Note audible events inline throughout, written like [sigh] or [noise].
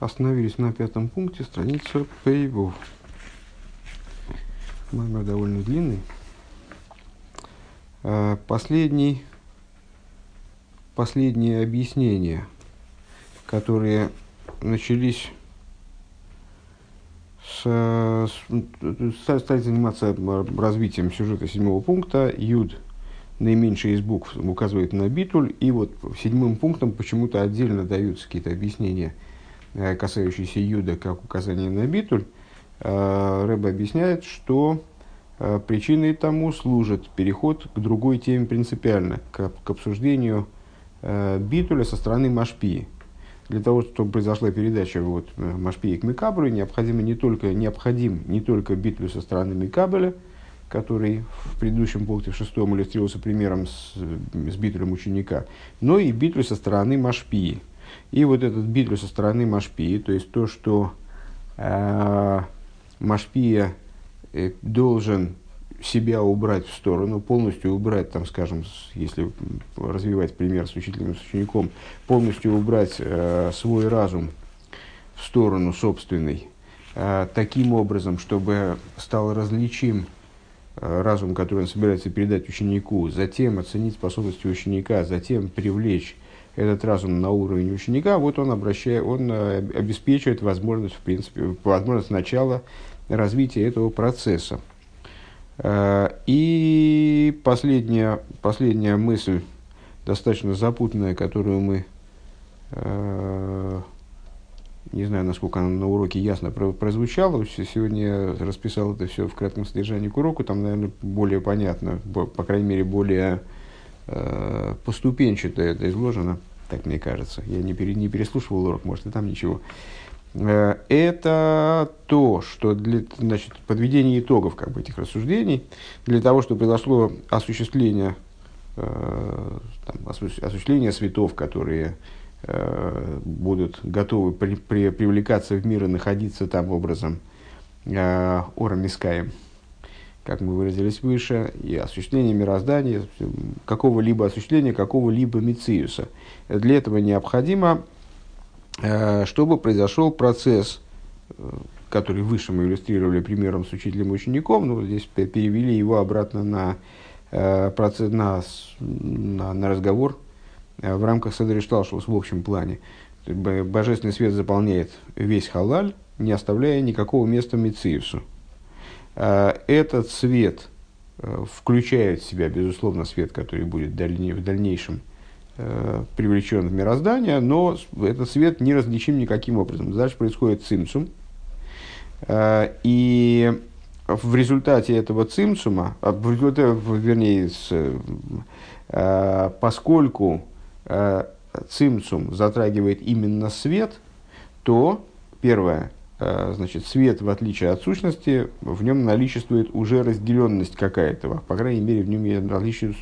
Остановились на пятом пункте, страница Пейвов. Маймер довольно длинный. А, последний, последние объяснения, которые начались с, стали заниматься развитием сюжета седьмого пункта. Юд, наименьший из букв, указывает на битуль. И вот седьмым пунктом почему-то отдельно даются какие-то объяснения – касающийся Юда как указание на битуль, э, Рэбе объясняет, что э, причиной тому служит переход к другой теме принципиально, к, к обсуждению битуля со стороны Машпии. Для того, чтобы произошла передача вот, Машпии к Микабру, необходимо не только, необходим не только битуль со стороны Микабеля, который в предыдущем пункте в шестом иллюстрировался примером с, с битулем ученика, но и битуль со стороны Машпии – и вот этот битлю со стороны Машпии, то есть то, что э, Машпия э, должен себя убрать в сторону, полностью убрать, там, скажем, если развивать пример с учителем, с учеником, полностью убрать э, свой разум в сторону собственной, э, таким образом, чтобы стал различим э, разум, который он собирается передать ученику, затем оценить способности ученика, затем привлечь этот разум на уровень ученика, вот он, обращает, он э, обеспечивает возможность, в принципе, возможность начала развития этого процесса. Э, и последняя, последняя мысль, достаточно запутанная, которую мы, э, не знаю, насколько она на уроке ясно прозвучала, сегодня расписал это все в кратком содержании к уроку, там, наверное, более понятно, по крайней мере, более поступенчато это изложено, так мне кажется. Я не, пере, не переслушивал урок, может, и там ничего. Э, это то, что для значит, подведения итогов как бы, этих рассуждений, для того, чтобы произошло осуществление, э, там, осуществление светов, которые э, будут готовы при, при, привлекаться в мир и находиться там образом э, Ором Искаем как мы выразились выше, и осуществление мироздания, какого-либо осуществления какого-либо мициуса. Для этого необходимо, э, чтобы произошел процесс, э, который выше мы иллюстрировали примером с учителем и учеником, но здесь перевели его обратно на, э, процесс, на, на, на разговор в рамках Садришталшус в общем плане. Божественный свет заполняет весь халаль, не оставляя никакого места Мициусу. Э, этот свет э, включает в себя, безусловно, свет, который будет в дальнейшем э, привлечен в мироздание, но этот свет не различим никаким образом. Дальше происходит цимсум. И в результате этого цимсума, а, в результате, вернее, поскольку цимсум затрагивает именно свет, то, первое, значит, свет, в отличие от сущности, в нем наличествует уже разделенность какая-то, по крайней мере, в нем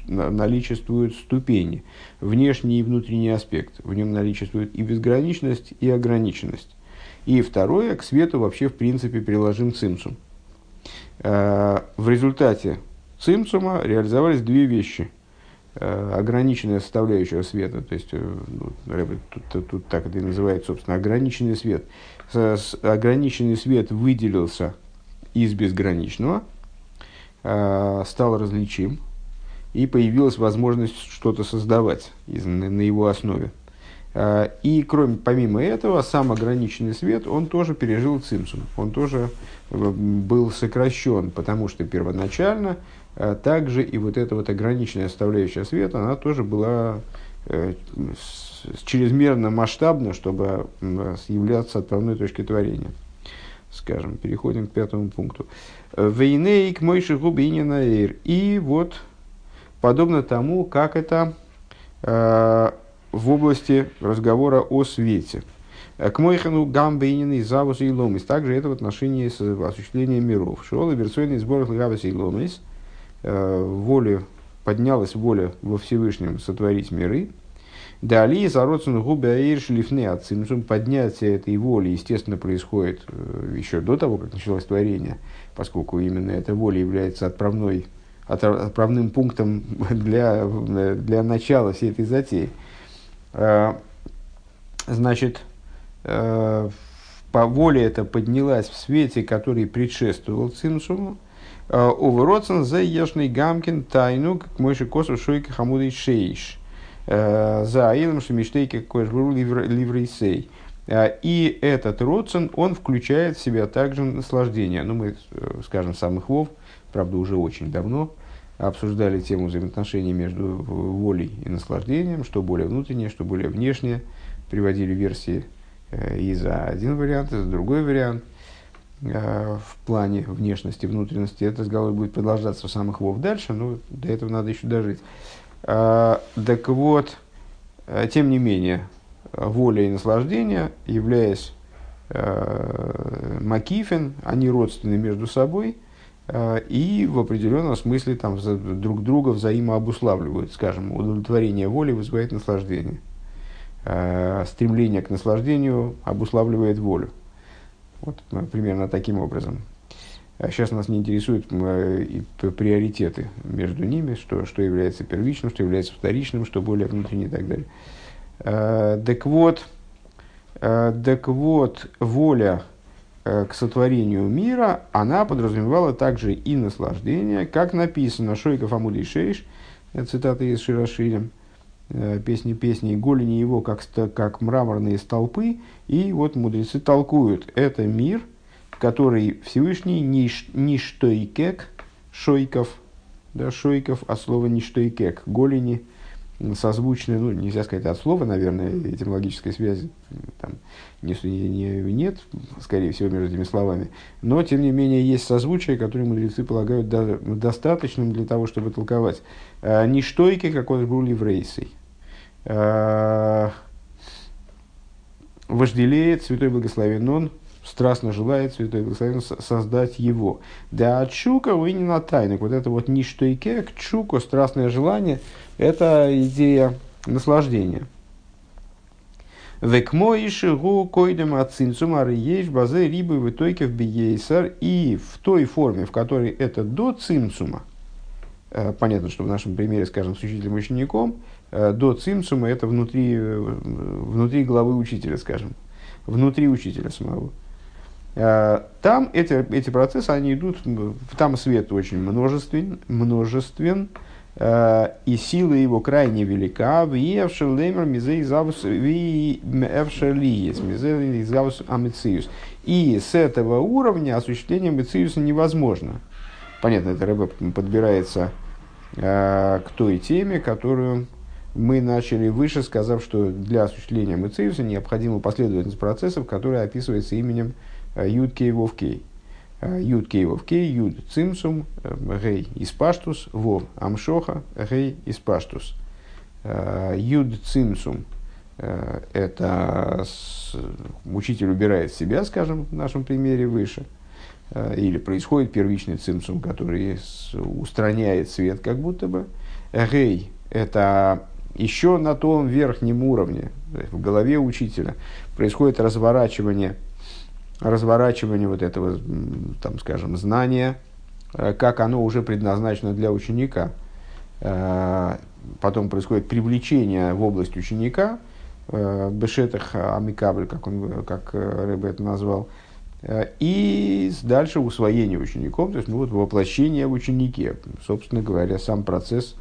наличествуют ступени, внешний и внутренний аспект, в нем наличествует и безграничность, и ограниченность. И второе, к свету вообще, в принципе, приложим цимсум. Э, в результате цимсума реализовались две вещи. Э, ограниченная составляющая света, то есть, ну, тут, тут так это и называется, собственно, ограниченный свет – ограниченный свет выделился из безграничного, а, стал различим, и появилась возможность что-то создавать из, на его основе. А, и кроме, помимо этого, сам ограниченный свет, он тоже пережил цимсум, он тоже э, был сокращен, потому что первоначально а, также и вот эта вот ограниченная составляющая света, она тоже была э, чрезмерно масштабно, чтобы являться отправной точкой творения. Скажем, переходим к пятому пункту. Вейнейк мойши губинина И вот, подобно тому, как это э, в области разговора о свете. К Мойхану Гамбейнин и Завус и Ломис. Также это в отношении с осуществлением миров. Шиола версойный сбор Гавус и Ломис. Э, воля, поднялась воля во Всевышнем сотворить миры. Дали зароцен губы аир шлифны от Поднятие этой воли, естественно, происходит э, еще до того, как началось творение, поскольку именно эта воля является отправной, отправным пунктом [laughs] для, для начала всей этой затеи. А, значит, по воле это поднялась в свете, который предшествовал цимсуму, Овероцен за ешный гамкин тайну, как мой косу шойка хамудой шейш. За аилом шемиштейки какой же ливрейсей. И этот родцен, он включает в себя также наслаждение. Ну, мы, скажем, самых вов, правда, уже очень давно, обсуждали тему взаимоотношений между волей и наслаждением, что более внутреннее, что более внешнее. Приводили версии э, и за один вариант, и за другой вариант э, в плане внешности, внутренности. Этот разговор будет продолжаться в самых вов дальше, но до этого надо еще дожить. А, так вот, э, тем не менее, воля и наслаждение, являясь Макифин, они родственны между собой – Э, и в определенном смысле там, друг друга взаимообуславливают. Скажем, удовлетворение воли вызывает наслаждение. Э, стремление к наслаждению обуславливает волю. Вот примерно таким образом. Сейчас нас не интересуют приоритеты между ними, что, что является первичным, что является вторичным, что более внутреннее и так далее. Э, так вот, так вот, воля Э, к сотворению мира, она подразумевала также и наслаждение, как написано Шойков Амуди Шейш, э, цитата из Широширим, э, песни песни, голени его как, как мраморные столпы, и вот мудрецы толкуют, это мир, который Всевышний ниш, ништойкек, шойков, да, шойков, от слова ништойкек, голени – созвучны, ну, нельзя сказать от слова, наверное, этимологической связи там не, не, нет, скорее всего, между этими словами. Но, тем не менее, есть созвучие, которые мудрецы полагают до, достаточным для того, чтобы толковать. А, не штойки, как он был еврейсой. А, вожделеет святой благословен он, страстно желает святой благословен создать его. Да от чука вы не на тайник. Вот это вот не штойке, к чуку, страстное желание – это идея наслаждения. Век моиши гу койдем ацинцум ешь базе рибы в итоге в биейсар. И в той форме, в которой это до цимцума, э, понятно, что в нашем примере, скажем, с учителем учеником, э, до цимцума это внутри, э, внутри главы учителя, скажем, внутри учителя самого. Там эти, эти процессы, они идут, там свет очень множествен, множествен, Э, и сила его крайне велика. И с этого уровня осуществление мециуса невозможно. Понятно, это рыба подбирается э, к той теме, которую мы начали выше, сказав, что для осуществления мециуса необходима последовательность процессов, которая описывается именем э, Юдкей Вовкей. Э, юд кейвов кей, юд цимсум, э, гей испаштус, вов амшоха, гей испаштус. Э, юд цимсум – это учитель убирает себя, скажем, в нашем примере выше, или происходит первичный цимсум, который устраняет свет как будто бы. Гей – это еще на том верхнем уровне, в голове учителя, происходит разворачивание – разворачивание вот этого, там, скажем, знания, э, как оно уже предназначено для ученика. Э, потом происходит привлечение в область ученика, э, бешетах амикабль, как, он, как Рэбе это назвал, и дальше усвоение учеником, то есть ну, вот воплощение в ученике, собственно говоря, сам процесс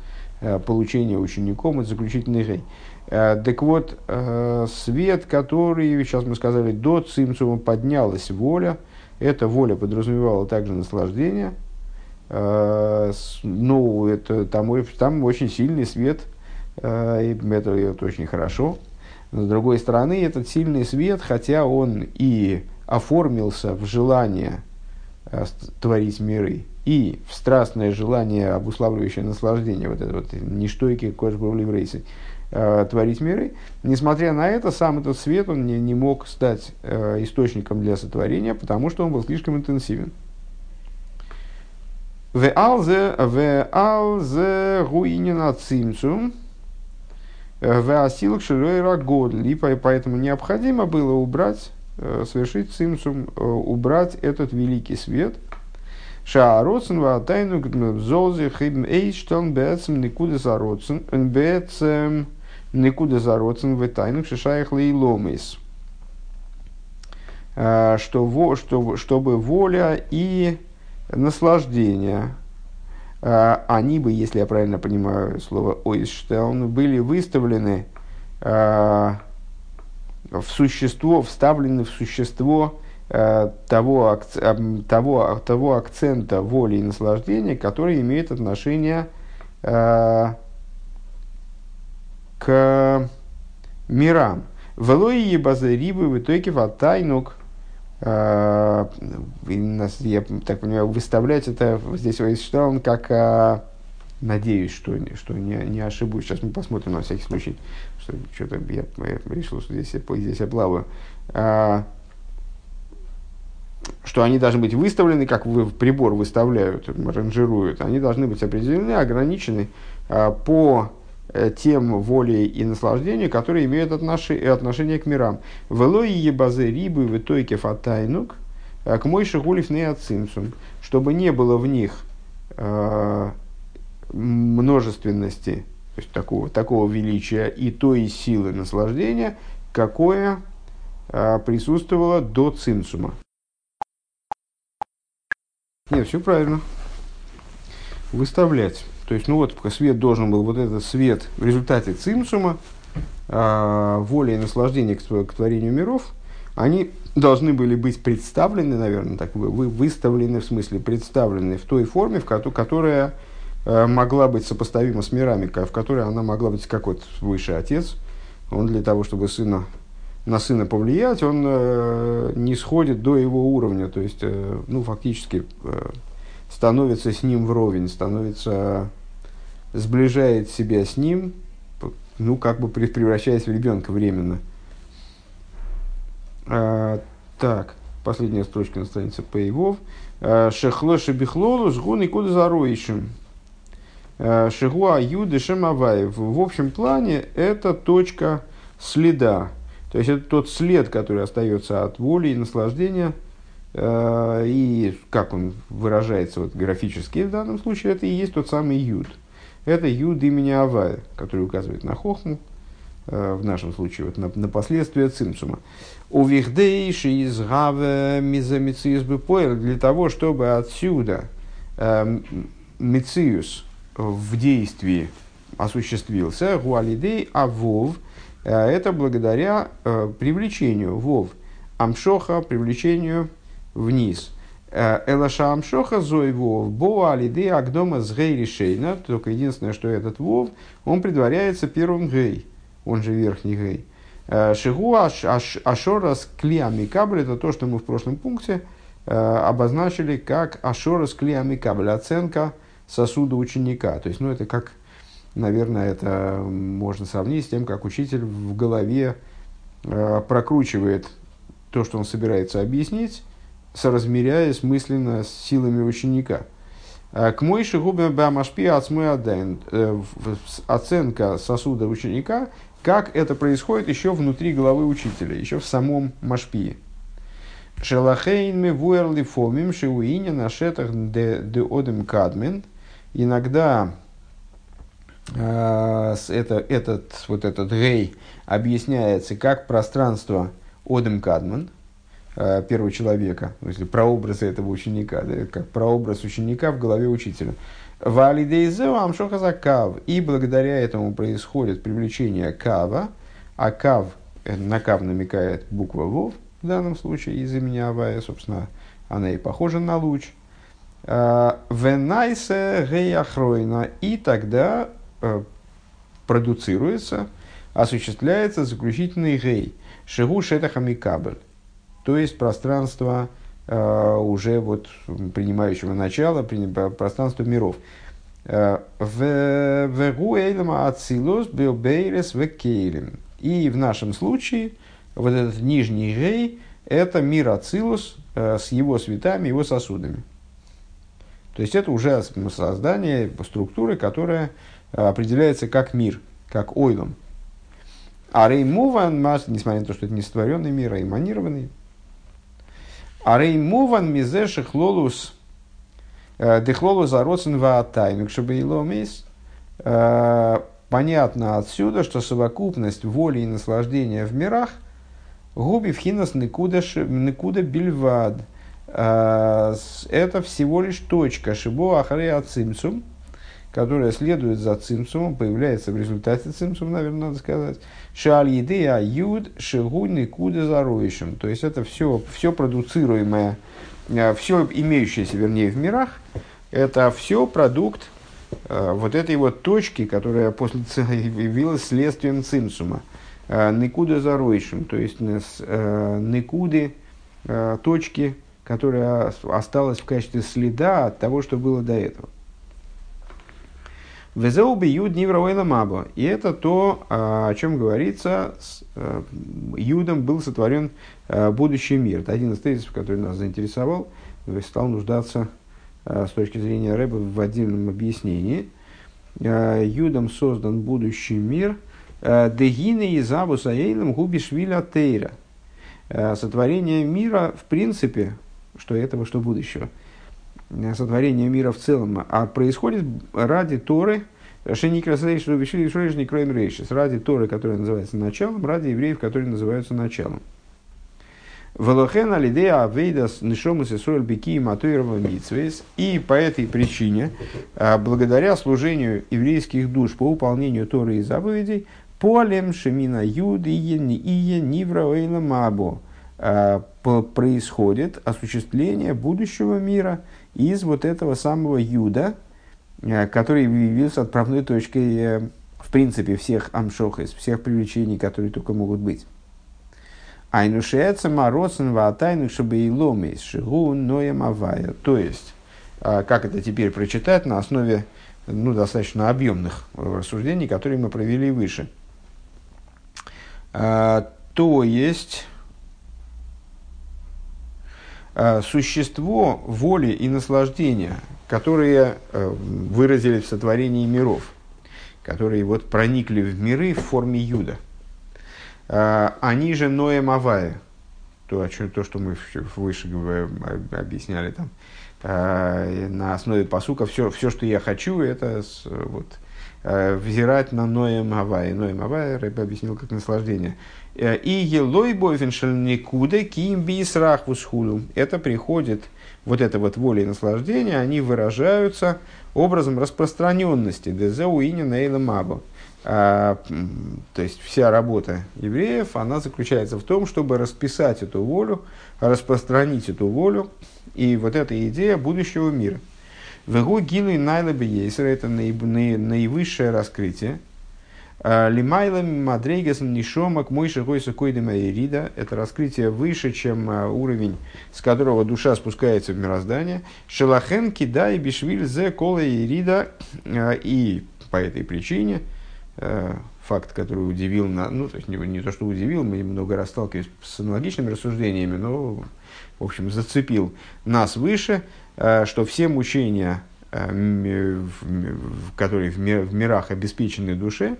получения учеником – это заключительный рей. Э, так вот, э, свет, который, сейчас мы сказали, до цимцума поднялась воля, эта воля подразумевала также наслаждение, э, ну, это, там, там очень сильный свет, и это, это очень хорошо. С другой стороны, этот сильный свет, хотя он и оформился в желание творить миры, и в страстное желание, обуславливающее наслаждение, вот это вот ништойки кожбурли в рейсе, творить миры. Несмотря на это, сам этот свет он не, не мог стать э, источником для сотворения, потому что он был слишком интенсивен. В алзе, в алзе руинина цимцум, э, в асилк широйра годли, поэтому необходимо было убрать, э, совершить цимцум, э, убрать этот великий свет – Шаароцен ватайну золзе хибм эйштон бецем никуда зароцен бецем никуда зароцен в тайну шишаях лейломис. что, что, чтобы воля и наслаждение, они бы, если я правильно понимаю слово ойштаун, были выставлены в существо, вставлены в существо того, того, того акцента воли и наслаждения, который имеет отношение к мирам. Велои ебазы рибы в итоге ватайнук. Я так понимаю, выставлять это здесь что он как надеюсь, что, что не, не ошибусь. Сейчас мы посмотрим на всякий случай, что что-то я, я решил, что здесь, здесь я плаваю. А, что они должны быть выставлены, как в прибор выставляют, ранжируют, они должны быть определены, ограничены а, по Э, тем воли и наслаждения, которые имеют отношение, э, отношение к мирам. Велой ебазе рибы в итоге фатайнук, э, к мой шагулев не ацимсум, чтобы не было в них э, множественности, то есть такого, такого величия и той силы наслаждения, какое э, присутствовало до цимсума. Нет, все правильно. Выставлять. То есть, ну вот, свет должен был, вот этот свет в результате цимсума, э, воли и наслаждения к, к творению миров, они должны были быть представлены, наверное, так вы, выставлены, в смысле представлены в той форме, в ко- которая э, могла быть сопоставима с мирами, в которой она могла быть как вот высший отец. Он для того, чтобы сына, на сына повлиять, он э, не сходит до его уровня, то есть, э, ну, фактически э, становится с ним вровень, становится сближает себя с ним, ну, как бы превращаясь в ребенка временно. А, так, последняя строчка на странице Пейвов. А, Шехло шебихлолу жгун и куда зароишим. А, Шигуа юды шемаваев. В общем плане это точка следа. То есть это тот след, который остается от воли и наслаждения. И как он выражается вот, графически в данном случае, это и есть тот самый юд это юд имени Авая, который указывает на хохму, э, в нашем случае вот, на, на последствия цимсума. У вихдейши из мизамициус для того, чтобы отсюда э, мициус в действии осуществился, гуалидей авов, э, это благодаря э, привлечению вов амшоха, привлечению вниз – Элашам Шоха Зой Вов, Боа Алиды Агдома с Гей Решейна, только единственное, что этот Вов, он предваряется первым Гей, он же верхний Гей. Э, Шигу Ашорас Клиами Кабль, это то, что мы в прошлом пункте э, обозначили как Ашорас Клиами Кабль, оценка сосуда ученика. То есть, ну, это как, наверное, это можно сравнить с тем, как учитель в голове прокручивает то, что он собирается объяснить, соразмеряясь мысленно с силами ученика. А, к Мойши губим бамашпи ацмой аден. Э, оценка сосуда ученика, как это происходит еще внутри головы учителя, еще в самом машпии. Шелахейн ми вуэрли фомим шиуиня на шетах де одем кадмен. Иногда э, это, этот, вот этот гей объясняется как пространство одем Э, первого человека, ну, если прообразы этого ученика, да, как прообраз ученика в голове учителя. Валидейзеу амшоха кав. И благодаря этому происходит привлечение кава, а кав, э, на кав намекает буква вов, в данном случае из имени Авая, собственно, она и похожа на луч. Э, Венайсе геяхройна. И тогда продуцируется, осуществляется заключительный гей. Шигу шетахамикабель то есть пространство э, уже вот принимающего начала, пространство миров. Э, И в нашем случае вот этот нижний гей – это мир Ацилус э, с его цветами, его сосудами. То есть это уже создание структуры, которая определяется как мир, как ойлом. А реймуван, несмотря на то, что это не сотворенный мир, а эманированный, а реймуван мизеши хлолус э, дехлолус ароцин ваатайнук, чтобы иломис. Э, понятно отсюда, что совокупность воли и наслаждения в мирах Губи вхинас никуда, никуда бельвад. Это всего лишь точка шибо ахарея цимсум, которая следует за цимсумом, появляется в результате цимсума, наверное, надо сказать. Шаль еды а юд шигу никуда зароишем. То есть это все, все продуцируемое, э, все имеющееся, вернее, в мирах, это все продукт э, вот этой вот точки, которая после явилась следствием цимсума. Э, никуда зароишем, то есть никуды точки, которая осталась в качестве следа от того, что было до этого. Везеуби юд нивра маба. И это то, о чем говорится, с э, юдом был сотворен э, будущий мир. Это один из тезисов, который нас заинтересовал, стал нуждаться э, с точки зрения Рэба в отдельном объяснении. Юдом создан будущий мир. Дегины и забус аэйлем губишвиля тейра. Сотворение мира, в принципе, что этого, что будущего – сотворение мира в целом, а происходит ради Торы, ради Торы, которая называется началом, ради евреев, которые называются началом. Велохен алидея авейдас нишомус исруэль бики. И по этой причине, а, благодаря служению еврейских душ по выполнению Торы и заповедей, полем шемина юд ие нивра мабо а, происходит осуществление будущего мира – из вот этого самого Юда, э, который явился отправной точкой, э, в принципе, всех амшохис, всех привлечений, которые только могут быть. Айнушеца моросен ватайну шабейломис шигу ноем авая. То есть, э, как это теперь прочитать на основе ну, достаточно объемных рассуждений, которые мы провели выше. То есть, существо воли и наслаждения, которые э, выразились в сотворении миров, которые вот проникли в миры в форме юда. Э, они же Ноем Авая, то, то, что мы выше объясняли там, на основе посука, все, все, что я хочу, это вот, взирать на Ноем Авая. Ноем Авая, Рэб объяснил как наслаждение. И елой бойфеншель никуда ким бисрах вусхулю. Это приходит, вот это вот воля и наслаждение, они выражаются образом распространенности. Дезеу и нейла мабо. А, то есть вся работа евреев, она заключается в том, чтобы расписать эту волю, распространить эту волю, и вот эта идея будущего мира. Вегу гилу и найлабе это наивысшее раскрытие, а, Лимайлами мадрейгасом нишомак мойши гойса койдема ирида. Это раскрытие выше, чем а, уровень, с которого душа спускается в мироздание. Шелахен кидай бишвиль зе кола ирида. А, и по этой причине факт, который удивил, на, ну, то есть не, не то, что удивил, мы много раз сталкивались с аналогичными рассуждениями, но, в общем, зацепил нас выше, что все мучения, которые в мирах обеспечены душе,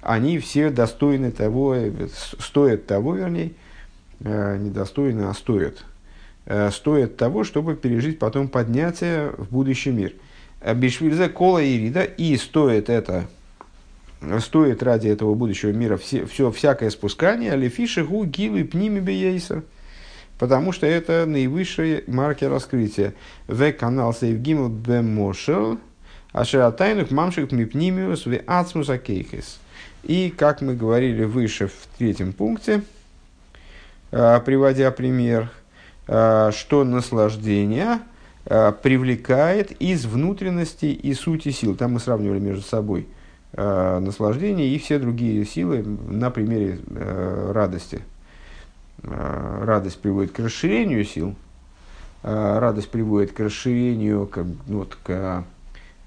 они все достойны того, стоят того, вернее, э, не достойны, а стоят, э, стоят того, чтобы пережить потом поднятие в будущий мир. Э, Бишвильзе кола и рида, и стоит это, стоит ради этого будущего мира все, все всякое спускание, алифиши гу гилы пними бейсер, потому что это наивысший маркер раскрытия. В канал Сейвгимл Бемошел, Ашератайнук Мамшик Мипнимиус в Ацмус Акейхес. И, как мы говорили выше в третьем пункте, а, приводя пример, а, что наслаждение а, привлекает из внутренности и сути сил. Там мы сравнивали между собой наслаждение и все другие силы на примере радости. Радость приводит к расширению сил, радость приводит к расширению, к, ну, вот, к Э,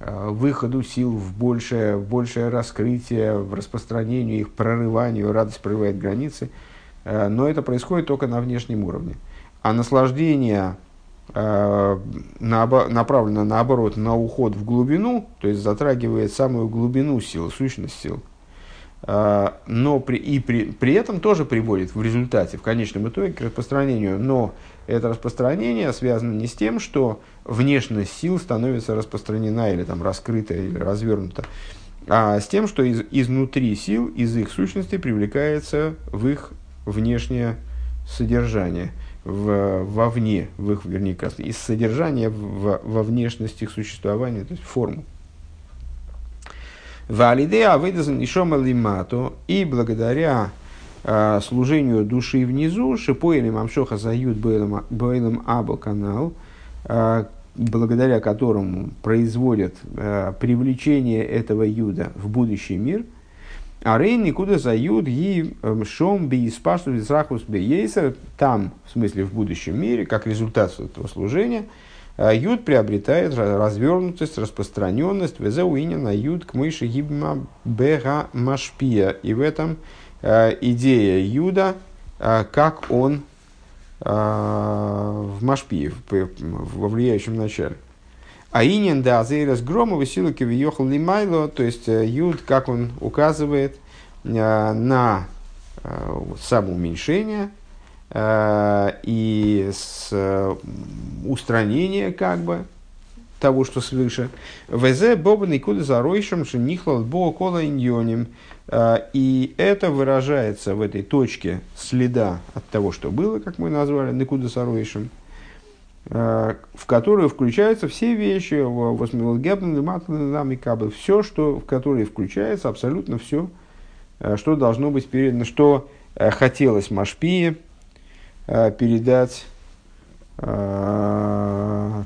выходу сил в большее, большее раскрытие, в распространению их, прорыванию, радость прорывает границы. Э, но это происходит только на внешнем уровне. А наслаждение э, направлено наоборот на уход в глубину, то есть затрагивает самую глубину сил, сущность сил. Но при, и при, при этом тоже приводит в результате, в конечном итоге к распространению. Но это распространение связано не с тем, что внешность сил становится распространена или там, раскрыта или развернута, а с тем, что из, изнутри сил, из их сущности привлекается в их внешнее содержания в, вовне, в их, вернее, из содержания в, во внешности их существования, то есть форму. Валидея выдазан ишома лимато, и благодаря э, служению души внизу, шипоили мамшоха зают бойлем або канал, э, благодаря которому производят э, привлечение этого юда в будущий мир, а рейн никуда зают и эм, шом би испашту висрахус бейсер, там, в смысле в будущем мире, как результат этого служения, юд приобретает развернутость, распространенность, везеуиня на юд к мыши гибма бега машпия. И в этом э, идея юда, как он в Машпии, во влияющем начале. А инин да азейрас громовый силы кивиехал лимайло, то есть э, юд, как он указывает на э, самоуменьшение и с устранение как бы того, что свыше. ВЗ бобан и куда за ройшем шенихлал бо кола иньоним. И это выражается в этой точке следа от того, что было, как мы назвали, никуда за ройшем в которую включаются все вещи, все, что, в которые включается абсолютно все, что должно быть передано, что хотелось Машпии передать,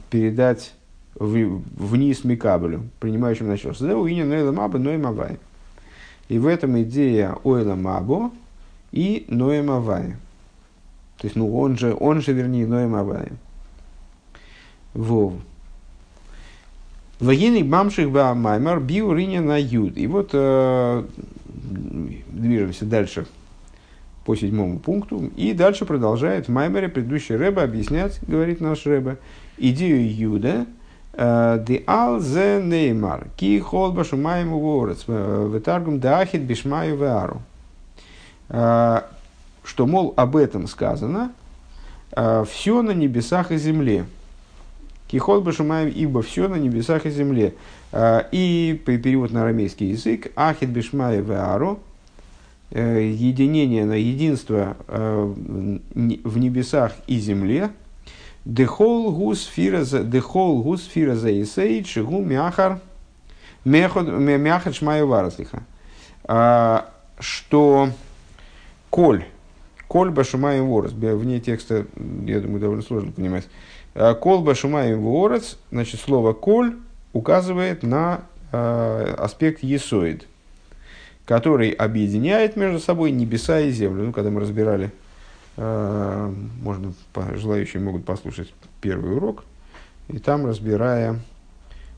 передать вниз Микабелю, принимающему начало. И в этом идея Ойла Мабо и Ноэма Вай. То есть, ну, он же, он же, вернее, Ноэма Вай. Вов. Вагины мамших маймар биу на юд. И вот э, движемся дальше по седьмому пункту. И дальше продолжает в Маймере предыдущий Рэба объяснять, говорит наш Рэба, идею Юда, э, Ди ал зе неймар, ки холба шумаем ворец, э, ветаргум дахит бишмаю веару. Э, что, мол, об этом сказано, все на небесах и земле. Кихол бешумаем, ибо все на небесах и земле. И перевод на арамейский язык, ахид бешмая веару, единение на единство э, в небесах и земле, дехол гус фираза, дехол гус фираза и сейд, шигу мяхар, мяхар шмаю вараслиха. А, что коль, коль башумаем ворос, вне текста, я думаю, довольно сложно понимать, Э, Колба шумаем ворец, значит, слово коль указывает на э, аспект есоид, который объединяет между собой небеса и землю. Ну, когда мы разбирали, э, можно, желающие могут послушать первый урок, и там, разбирая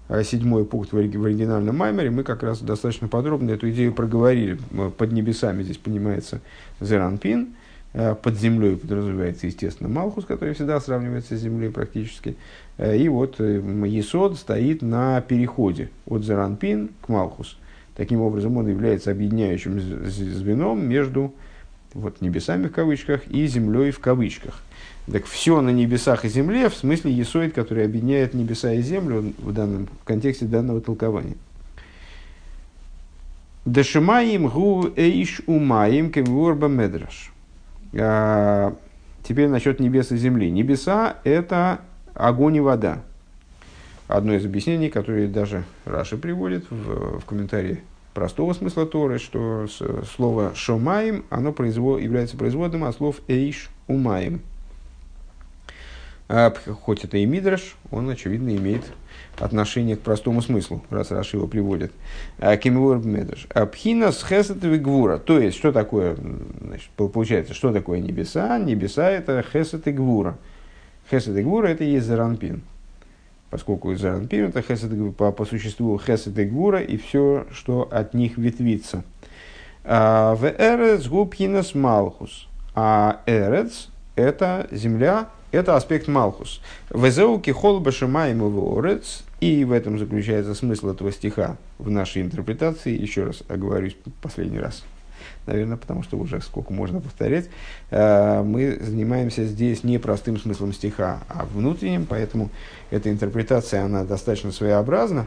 э, седьмой пункт в оригинальном маймере, мы как раз достаточно подробно эту идею проговорили. Под небесами здесь понимается Зеранпин, Э, под землей подразумевается, естественно, Малхус, который всегда сравнивается с землей практически. Э, и вот э, Есод стоит на переходе от Зеранпин к Малхус. Таким образом, он является объединяющим звеном между вот, небесами в кавычках и землей в кавычках. Так все на небесах и земле, в смысле Есоид, который объединяет небеса и землю в данном в контексте данного толкования. Дашимаим гу эйш умаим кемворба медраш. А, теперь насчет небес и земли. Небеса – это огонь и вода. Одно из объяснений, которое даже Раша приводит в, в комментарии простого смысла Торы, что слово «шомаем» оно производ, является производным от слов «эйш умаем». А, хоть это и мидраш, он, очевидно, имеет отношение к простому смыслу, раз Раши его приводит. А, Кемиур медраш. Пхина с хесет гвура. То есть, что такое, значит, получается, что такое небеса? Небеса это хесет и гвура. Хесет и гвура это есть заранпин. Поскольку заранпин это хесет по, по существу хесет и гвура и все, что от них ветвится. А, в эрец губхинас малхус. А эрец это земля, это аспект Малхус. Везеуки хол башимаем орец. И в этом заключается смысл этого стиха в нашей интерпретации. Еще раз оговорюсь последний раз. Наверное, потому что уже сколько можно повторять. Э, мы занимаемся здесь не простым смыслом стиха, а внутренним, поэтому эта интерпретация, она достаточно своеобразна.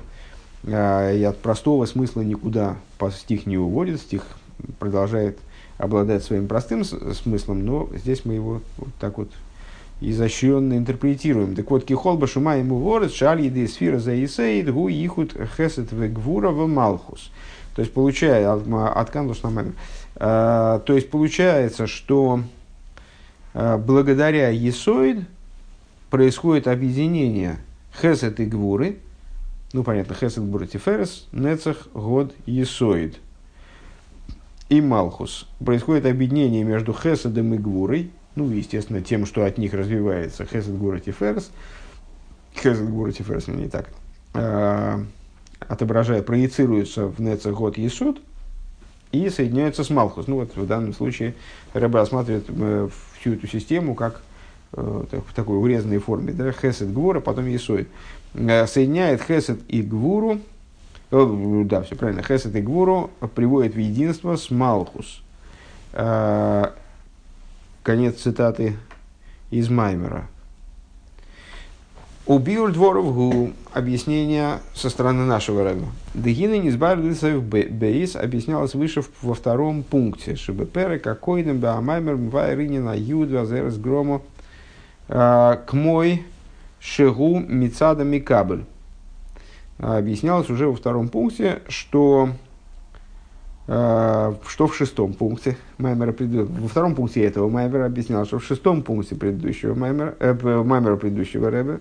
Э, и от простого смысла никуда стих не уводит, стих продолжает обладает своим простым смыслом, но здесь мы его вот так вот изощренно интерпретируем. Так вот, кихолба шума ему ворот, шаль еды сфера за исейд, гу ихут хесет вегвура в малхус. То есть, получая от кандуш на То есть, получается, что а, благодаря Есоид происходит объединение Хесет и Гвуры, ну, понятно, Хесет, Гвура, Тиферес, Нецах, Год, Есоид. И Малхус. Происходит объединение между Хеседом и Гвурой, ну, естественно, тем, что от них развивается Хесед, Гвура, Тиферес, Хесед, Гвура, Тиферес, не так, э, отображая, проецируется в Нецах, Год, Есуд, и соединяются с Малхус. Ну, вот в данном случае Рэбе рассматривает э, всю эту систему как э, в такой урезанной форме, да, хесед гвура, потом есоид. Э, соединяет хесед и гвуру, э, да, все правильно, хесед и гвуру приводит в единство с Малхус. Конец цитаты из Маймера. Убил дворов гу объяснение со стороны нашего рэба. Дегина сбавился бейс объяснялось выше во втором пункте. Чтобы перы какой нам баамаймер мвайринина юд вазерес громо а, к мой шегу мицада микабль. Объяснялось уже во втором пункте, что а, что в шестом пункте Маймера во втором пункте этого Маймера объяснял, что в шестом пункте предыдущего Маймера, э, Маймера предыдущего Рэбе,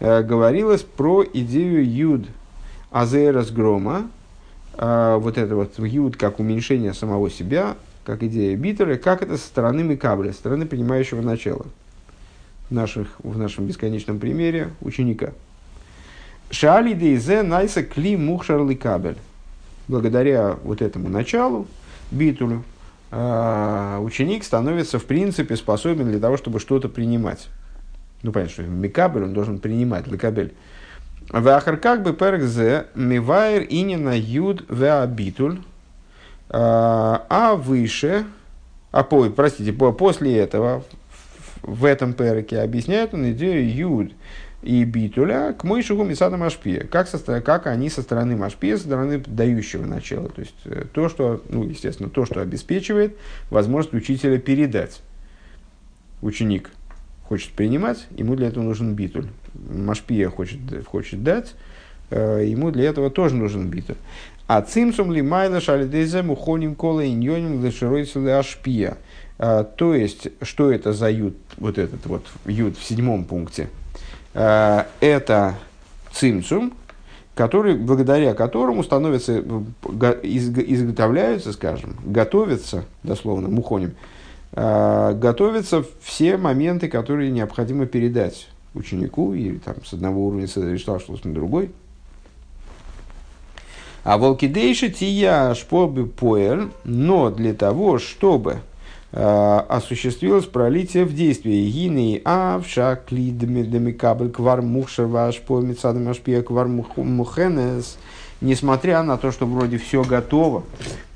говорилось про идею юд азерас грома, э, вот это вот юд как уменьшение самого себя, как идея битера, как это со стороны Микабля, со стороны принимающего начала. Наших, в нашем бесконечном примере ученика. Шали дейзе найса кли мухшар кабель. Благодаря вот этому началу, битулю, э, ученик становится в принципе способен для того, чтобы что-то принимать. Ну, понятно, что Микабель он должен принимать, Лекабель. Вахар как бы перкзе мивайр инина юд веабитуль. А, а выше, а по, простите, после этого, в этом перке объясняет он идею юд и битуля к Мойшигу Мисада Машпия. Как, со, как они со стороны Машпия, со стороны дающего начала. То есть, э, то, что, ну, естественно, то, что обеспечивает возможность учителя передать ученик хочет принимать, ему для этого нужен битуль. Машпия хочет, хочет дать, э, ему для этого тоже нужен битуль. А цимсум ли майла шалидезе мухоним кола иньоним лешеройся ашпия. Э, то есть, что это за ют, вот этот вот ют в седьмом пункте? Э, это цимсум, который, благодаря которому становятся, изготовляются, скажем, готовятся, дословно, мухоним, а, готовятся все моменты, которые необходимо передать ученику, и там, с одного уровня Седришталшлус на другой. А волкидейши тия шпобы поэр, но для того, чтобы э, осуществилось пролитие в действии. Гины авша клидами кабель квар мухшер ваш по мецадам ашпия квар мухенес. Несмотря на то, что вроде все готово,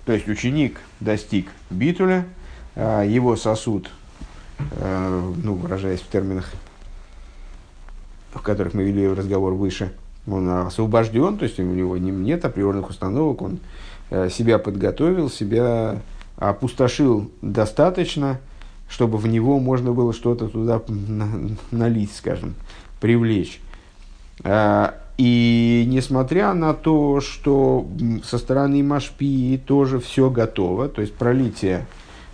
то есть ученик достиг битуля, а, его сосуд, а, ну, выражаясь в терминах, в которых мы вели разговор выше, он освобожден, то есть у него нет априорных установок, он э, себя подготовил, себя опустошил достаточно, чтобы в него можно было что-то туда налить, скажем, привлечь. А, и несмотря на то, что со стороны Машпии тоже все готово, то есть пролитие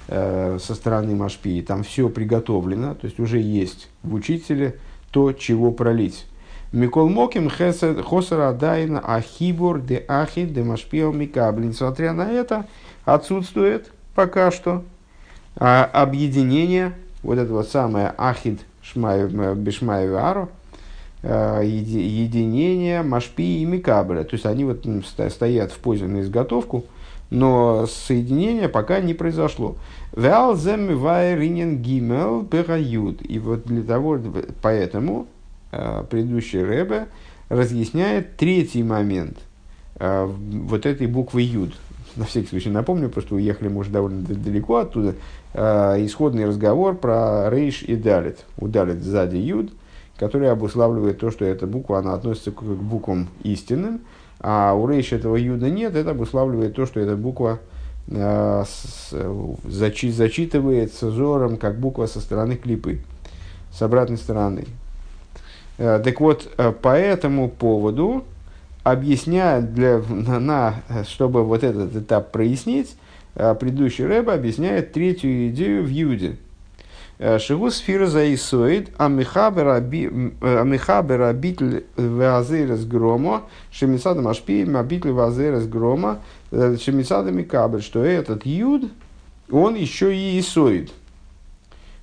Э, со стороны Машпии, там все приготовлено, то есть уже есть в учителе то, чего пролить. Микол Моким Хосара Дайна Ахибур де Ахид де Машпио Микаблин. Несмотря на это, отсутствует пока что а, объединение, вот это вот самое Ахид Бешмаев Аро, э, единение Машпи и Микабля. То есть они вот стоят в позе на изготовку, но соединение пока не произошло. Вялзем вайринен гимел перают. И вот для того, поэтому э, предыдущий Рэбе разъясняет третий момент э, вот этой буквы Юд. На всякий случай напомню, просто уехали мы уже довольно далеко оттуда. Э, исходный разговор про Рейш и Далит. У Далит сзади Юд, который обуславливает то, что эта буква, она относится к буквам истинным, а у Рейш этого Юда нет, это обуславливает то, что эта буква э, зачи, зачитывается зором, как буква со стороны клипы, с обратной стороны. Так вот, по этому поводу объясняет, для, на, на, чтобы вот этот этап прояснить, предыдущий рэб объясняет третью идею в Юде – Э, Шигу сфира заисоид, амихабер абитль вазерес грома, шемисада машпи, абитль вазерес грома, э, шемисада микабель, что этот юд, он еще и исоид.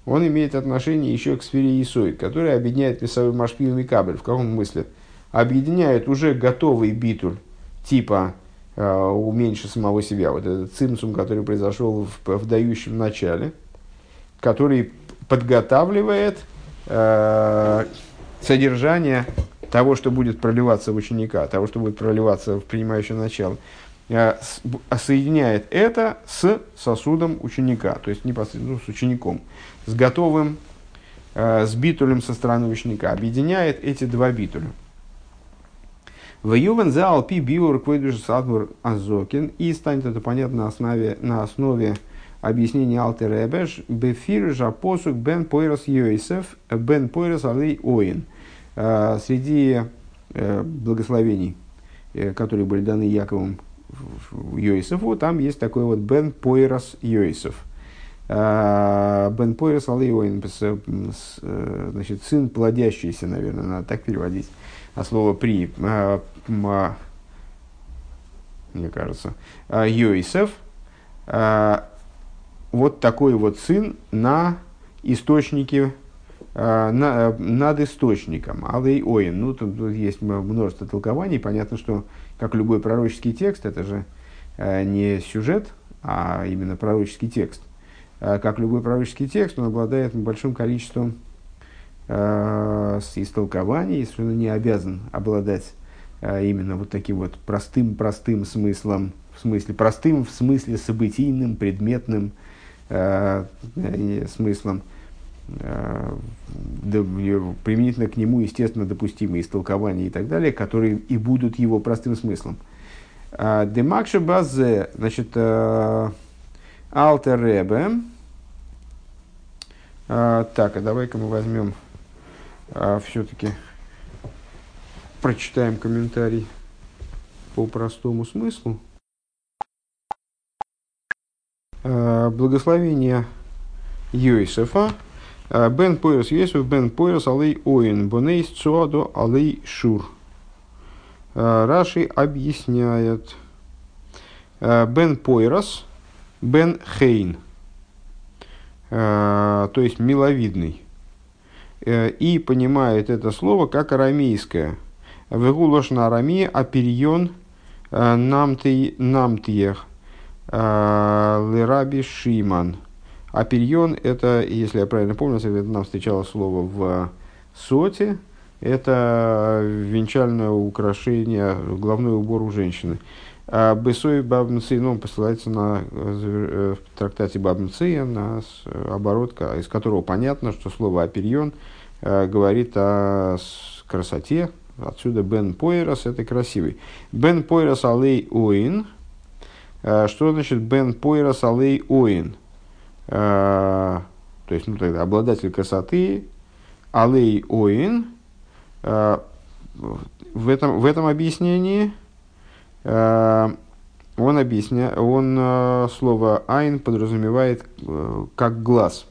Он имеет отношение еще к сфере исоид, которая объединяет Месавый Машпи и Микабель. В каком смысле? Объединяет уже готовый битуль, типа э, уменьши самого себя. Вот этот цимсум, который произошел в, в дающем начале, который подготавливает э, содержание того, что будет проливаться в ученика, того, что будет проливаться в принимающее начало, э, с, соединяет это с сосудом ученика, то есть непосредственно ну, с учеником, с готовым, э, с битулем со стороны ученика, объединяет эти два битуля. В Ювен за Алпи Биур Квейдуш Садмур Азокин, и станет это понятно на основе, на основе объяснение Алтер Эбеш, Бефир Жапосук Бен Пойрос Йосеф, Бен Пойрос Алей Оин. А, среди э, благословений, э, которые были даны Яковом Йосефу, там есть такой вот Бен Пойрос Йосеф. А, Бен Пойрос Алей Оин, э, значит, сын плодящийся, наверное, надо так переводить. А слово при, мне кажется, Йосеф, вот такой вот сын на источнике, э, на, э, над источником. Алей Оин. Ну, тут, тут есть множество толкований. Понятно, что, как любой пророческий текст, это же э, не сюжет, а именно пророческий текст. Как любой пророческий текст, он обладает большим количеством истолкований, если он не обязан обладать именно вот таким вот простым-простым смыслом, в смысле простым, в смысле событийным, предметным, э, смыслом, э, применительно к нему, естественно, допустимые истолкования и так далее, которые и будут его простым смыслом. А, Демакша базе, значит, э, Алтер. А, так, а давай-ка мы возьмем а, все-таки прочитаем комментарий по простому смыслу. Э, благословение Йосифа, э, Бен Пойрос Йосиф, Бен Пойрос Алей Оин, Бонейс Цуадо Алей Шур. Э, Раши объясняет. Бен Пойрос, Бен Хейн, то есть миловидный. И понимает это слово как арамейское. Вегулош на арамии аперион намтиех Лераби Шиман. А перьон это, если я правильно помню, нам встречало слово в соте, это венчальное украшение, головной убор у женщины. А Бесой Бабнцы, ну, посылается на э, в трактате Бабнцы, на оборот, из которого понятно, что слово «аперьон» э, говорит о красоте, отсюда Бен Пойрос, это красивый. Бен Пойрос Алей Э, что значит Бен Пойрас Алей Оин? Э, то есть, ну тогда обладатель красоты Алей Оин. Э, в этом, в этом объяснении он, объясня, он слово «айн» подразумевает как «глаз».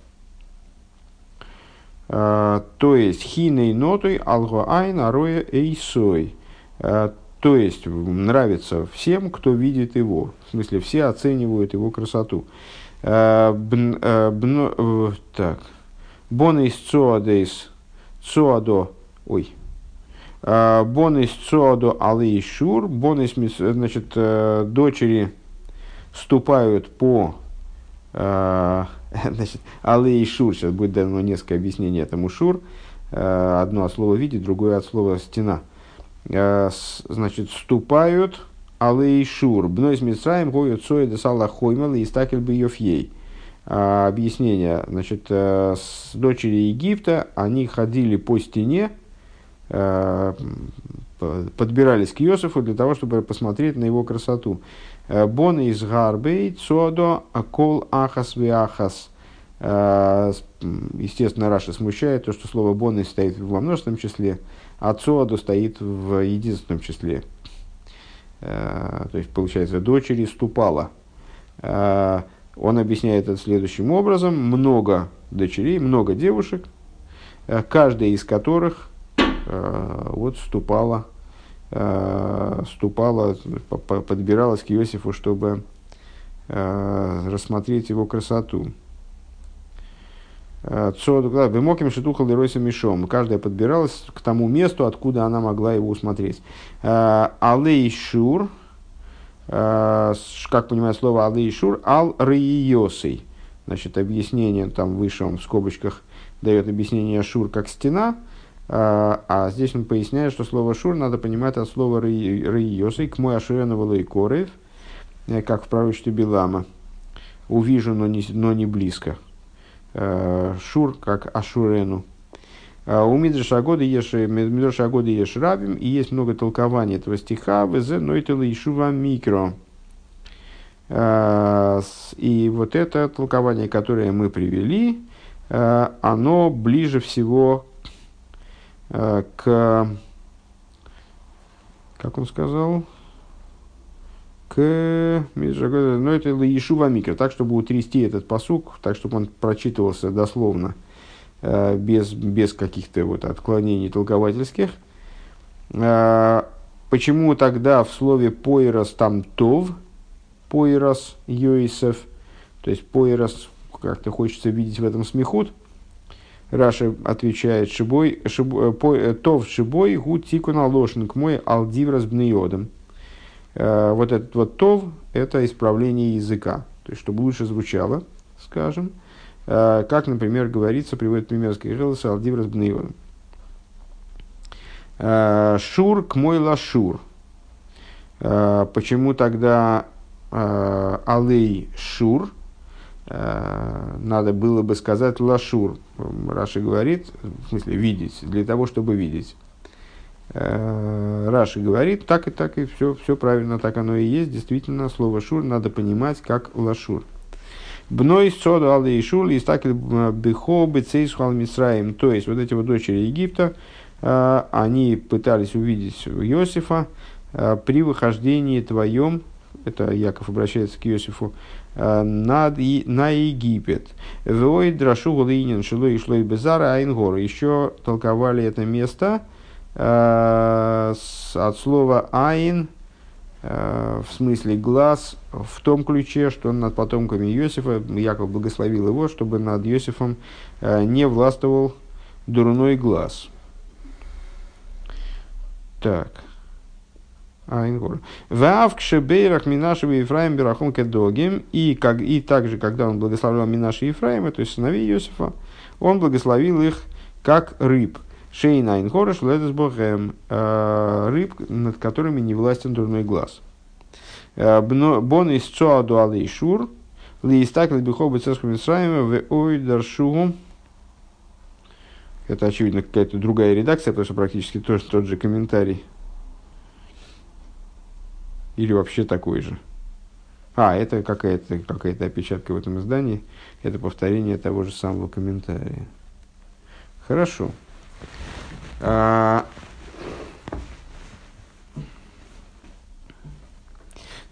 То есть «хиней нотой алго айн ароя эйсой». То есть нравится всем, кто видит его. В смысле, все оценивают его красоту. Э, э, так. Бонис цоадейс цоадо. Ой. Э, бонис цоадо алейшур. Бонис, значит, дочери ступают по [laughs] значит, алейшур. Сейчас будет дано несколько объяснений этому шур. Одно от слова видеть, другое от слова стена Э, значит, ступают алей шур. Бной с Митсраем гоют соя де сала хоймал и стакель бы йофьей. А, объяснение. Значит, с дочери Египта они ходили по стене, подбирались к Йосифу для того, чтобы посмотреть на его красоту. Бон из гарбей цодо акол ахас виахас. Естественно, Раша смущает то, что слово бон стоит во множественном числе, а цодо стоит в единственном числе. То есть, получается, дочери ступала. Он объясняет это следующим образом. Много дочерей, много девушек, каждая из которых вот ступала Э, ступала, подбиралась к Иосифу, чтобы э, рассмотреть его красоту. Э, Бемоким шитухал Леройса Мишом. Каждая подбиралась к тому месту, откуда она могла его усмотреть. Алей Шур, как понимаю слово Алей Шур, Ал Рейосей. Значит, объяснение там выше он в скобочках дает объяснение Шур как стена – а, а здесь он поясняет, что слово «шур» надо понимать от слова «рейосой» к мой аширену корев, э, как в пророчестве Билама. «Увижу, но не, но не близко». Э, «Шур» как «ашурену». А у Мидраша Агоды ешь, Мидраша Агоды ешь рабим, и есть много толкований этого стиха, везе нойтела ишува микро. Э, и вот это толкование, которое мы привели, оно ближе всего Э, к, как он сказал, к ну это Ешува Микро, так, чтобы утрясти этот посук, так, чтобы он прочитывался дословно, э, без, без каких-то вот отклонений толковательских. Э, почему тогда в слове «поирос» там «тов», «поирос» Йоисов, то есть «поирос» как-то хочется видеть в этом смехут – Раша отвечает, шибой, шибой, э, э, тов шибой гу тикуна лошник мой алдиврас бнеодом. Э, вот этот вот тов – это исправление языка. То есть, чтобы лучше звучало, скажем. Как, например, говорится, приводит пример с алдиврас бнеодом. Шур к мой лашур. Почему тогда алей шур – Э, надо было бы сказать лашур. Раши говорит, в смысле видеть, для того, чтобы видеть. Э, Раши говорит, так и так, и все, все правильно, так оно и есть. Действительно, слово шур надо понимать как лашур. Бной соду алды и шур, истакель бихо бецейсхал мисраим. То есть, вот эти вот дочери Египта, э, они пытались увидеть Иосифа при выхождении твоем, это Яков обращается к Иосифу, Э, над, на Египет. Вой драшу гулинин шило и шло и безара айнгор. Еще толковали это место э, от слова айн, э, в смысле глаз, в том ключе, что над потомками Иосифа, Яков благословил его, чтобы над Иосифом э, не властвовал дурной глаз. Так. Айнгор. Вав кшебейрах Минашева Ефраим Берахом Кедогим. И, как, и также, когда он благословлял Минаши Ефраима, то есть сыновей Иосифа, он благословил их как рыб. Шейн Айнгораш Ледес Богем. Э, рыб, над которыми не властен дурной глаз. Э, бон из Цоаду Алейшур. Лиистак Лебихоба Царского Исраима в Ойдаршугу. Это, очевидно, какая-то другая редакция, потому что практически тоже тот же комментарий или вообще такой же? А, это какая-то какая опечатка в этом издании. Это повторение того же самого комментария. Хорошо. А...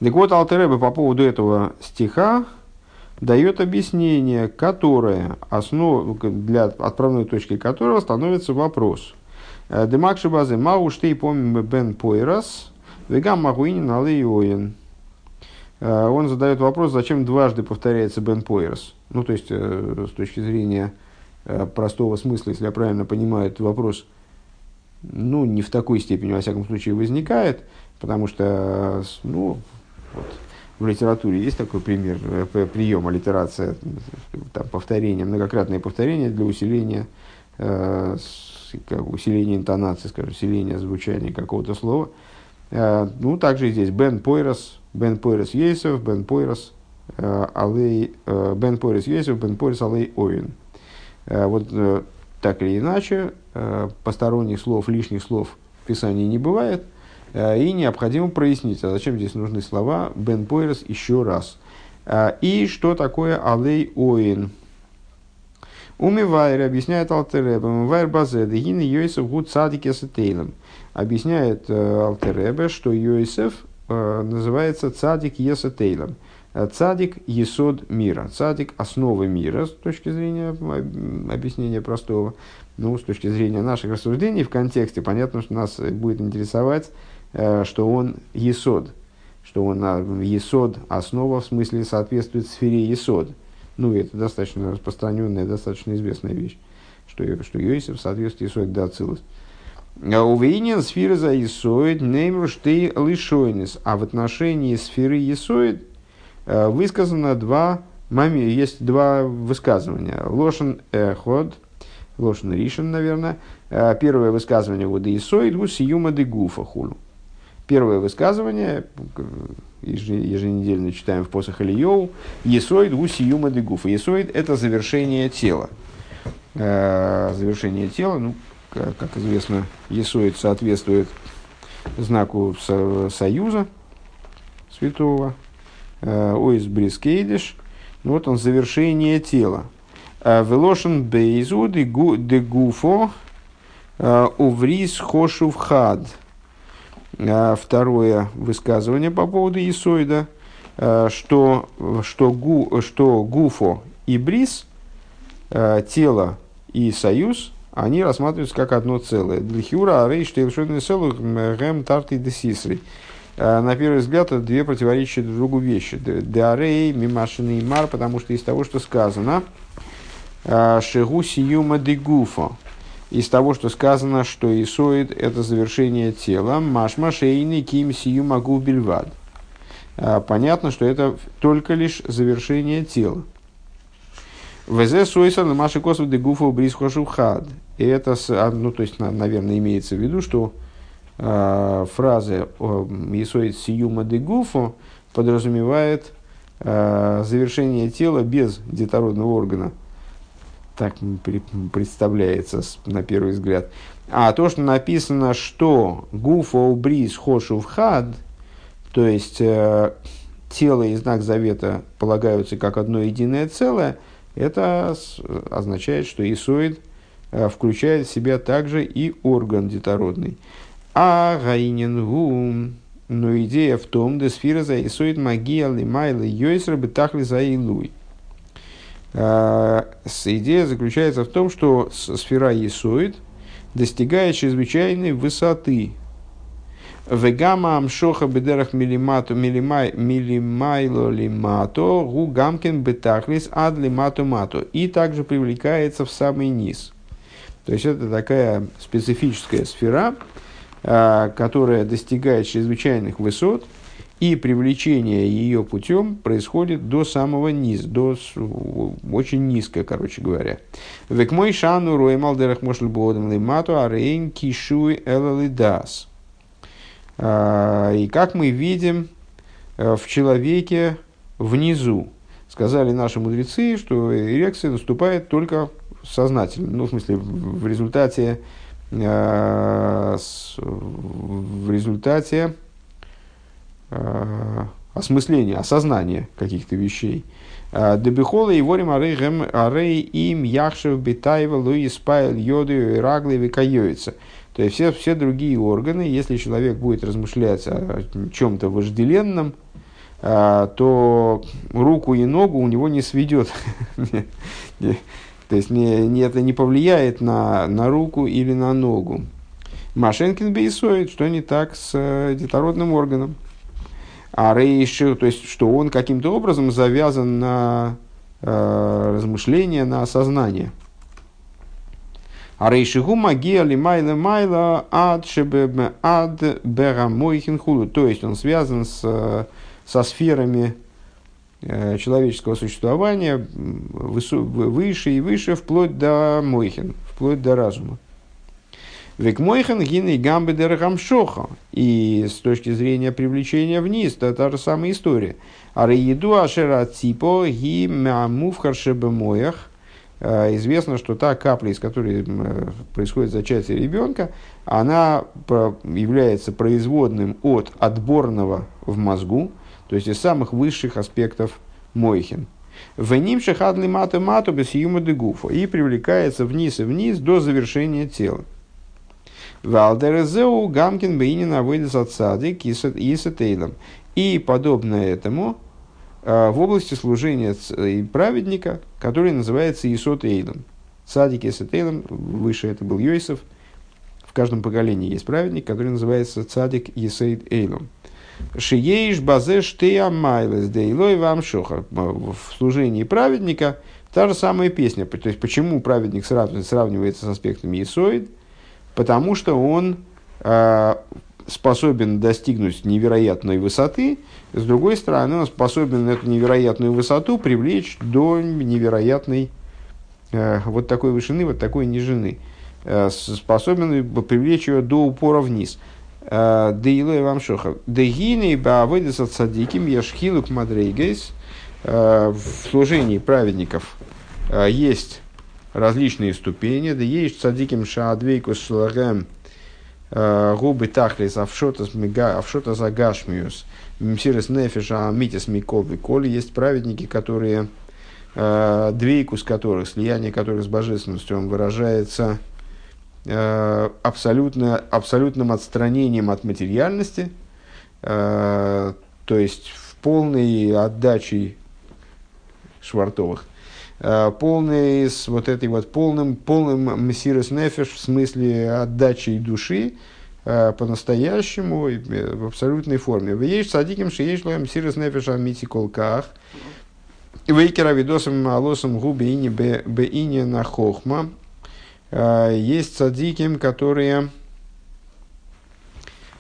Так вот, Алтереба по поводу этого стиха дает объяснение, которое основ... для отправной точки которого становится вопрос. Демакшибазе мауштей помим бен пойрас – Вегам Магуинин Алейоин. Э, он задает вопрос, зачем дважды повторяется Бен Пойерс. Ну, то есть, э, с точки зрения э, простого смысла, если я правильно понимаю этот вопрос, ну, не в такой степени, во всяком случае, возникает, потому что, ну, вот, в литературе есть такой пример, прием, аллитерация, там, повторение, многократное повторение для усиления, э, усиления интонации, скажем, усиления звучания какого-то слова – Э, ну, также здесь Бен Пойрос, Бен Пойрос Ейсов, Бен Пойрос э, Алей, э, Бен Пойрос Ейсов, Бен Пойрос Алей Оин. Вот так или иначе, посторонних слов, лишних слов в Писании не бывает, и необходимо прояснить, а зачем здесь нужны слова Бен Пойрес еще раз. И что такое Алей Оин? Умивайр объясняет Алтеребе, Умивайр Базе, Дегин Йосиф Гуд Цадик Есетейлем. Объясняет Алтеребе, что Йосиф называется Цадик Есетейлем. Цадик – есод мира. Цадик – основа мира с точки зрения объяснения простого. Ну, с точки зрения наших рассуждений в контексте, понятно, что нас будет интересовать, э, что он есод. Что он а, есод, основа в смысле соответствует сфере есод. Ну, это достаточно распространенная, достаточно известная вещь, что, что Йосиф соответствует есод дацилус. Увейнин сферы за есоид неймру штей лишойнис. А в отношении сферы есоид Э, высказано два мами, есть два высказывания. Лошен эход, лошен ришен, наверное. Э, первое высказывание вот Исоид гусиюма де гуфа хулу. Первое высказывание, еженедельно читаем в посох Ильёу, Есоид гусиюма де гуфа. Есоид – это завершение тела. Э, завершение тела, ну, как известно, Есоид соответствует знаку союза святого, Э, Ойс Брискейдиш, ну вот он завершение тела. Э, Велошен Бейзу де Гуфо э, Уврис Хошув Хад. Второе высказывание по поводу Исоида, что, что, гу, что Гуфо и Брис, тело и союз, они рассматриваются как одно целое. Для Арей, Штейлшон Селух, Гэм, Тарты, Десисри. Э, на первый взгляд, это две противоречащие друг другу вещи. Деарей, мимашины и мар, потому что из того, что сказано, э, шегу сиюма дегуфа, из того, что сказано, что Исоид – это завершение тела, машма шейный ким сиюма губельвад. Э, понятно, что это только лишь завершение тела. ВЗ сойса на маши косов дегуфа бриз хад. И это, а, ну, то есть, наверное, имеется в виду, что фразы «Есоид сиюма де гуфу» подразумевает э, завершение тела без детородного органа. Так представляется на первый взгляд. А то, что написано, что гуфа убрис хошу в хад, то есть э, тело и знак завета полагаются как одно единое целое, это означает, что Исоид включает в себя также и орган детородный. А гаинин гум. Но идея в том, что сфера за Исоид магия лимайла йойсер бетахли за илуй. А, идея заключается в том, что сфера Исоид достигает чрезвычайной высоты. Вегама амшоха бедерах милимату милимайло лимато гу гамкин бетахлис ад лимату мато. И также привлекается в самый низ. То есть это такая специфическая сфера, которая достигает чрезвычайных высот, и привлечение ее путем происходит до самого низа, до очень низко, короче говоря. Век мой шану роемал дерах мошль бодом лимату арейн кишуй элалидас. А, и как мы видим э, в человеке внизу, сказали наши мудрецы, что эрекция наступает только сознательно, ну, в смысле, в результате Э, в результате э, осмысления, осознания каких-то вещей. Э, Дебихола и ворим арей им яхшев битаева луи спайл йоду и рагли викаюется. То есть все, все другие органы, если человек будет размышлять о чем-то вожделенном, то руку и ногу у него не сведет. [laughs] То есть не, не, это не повлияет на, на руку или на ногу. Машенкин бейсоид, что не так с э, детородным органом. А рейши, то есть, что он каким-то образом завязан на э, размышления, на осознание. А рейшигу магия ли майла майла ад шебе ад бера мойхин То есть он связан с, со сферами Э, человеческого существования выше и выше, вплоть до Мойхин, вплоть до разума. Век Мойхен гины гамбы шоха. И с точки зрения привлечения вниз, это та же самая история. А еду ашера ципо ги мамувхар шебе моях Э, известно, что та капля, из которой происходит зачатие ребенка, она является производным от отборного в мозгу, то есть из самых высших аспектов мойхин. В ним шахадли мату мату без дегуфа и привлекается вниз и вниз до завершения тела. Валдерезеу гамкин бейнин авойдес от садик и И подобно этому э, в области служения праведника, который называется Исот Эйлом. Садик Исот Эйлом, выше это был Йосиф. В каждом поколении есть праведник, который называется Цадик Есейд Эйлом. Шиеиш базе штея майлес дейлой вам шоха. В служении праведника та же самая песня. То есть, почему праведник сравнивается с аспектами Исоид? Потому что он э, способен достигнуть невероятной высоты, с другой стороны, он способен эту невероятную высоту привлечь до невероятной э, вот такой вышины, вот такой нижины. Э, способен привлечь ее до упора вниз. Э, Деилой вам шоха. Дегины баавойдес от садиким яшхилук мадрейгейс. Э, в служении праведников э, есть различные ступени. Да есть садиким шаадвейкус шлагем губы тахлис авшота загашмиус мсирес нефиша амитис микол виколь. Есть праведники, которые двейкус которых, слияние которых с божественностью, он выражается Э, абсолютно, абсолютным отстранением от материальности, э, то есть в полной отдаче швартовых, э, полный с вот этой вот полным, полным мессирос нефеш в смысле отдачи души по-настоящему в абсолютной форме. Вы есть садиким, есть лоем сирос нефеш амити колках, Вейкера видосом алосом губи ини бе ини на хохма, Э, есть садиким, которые,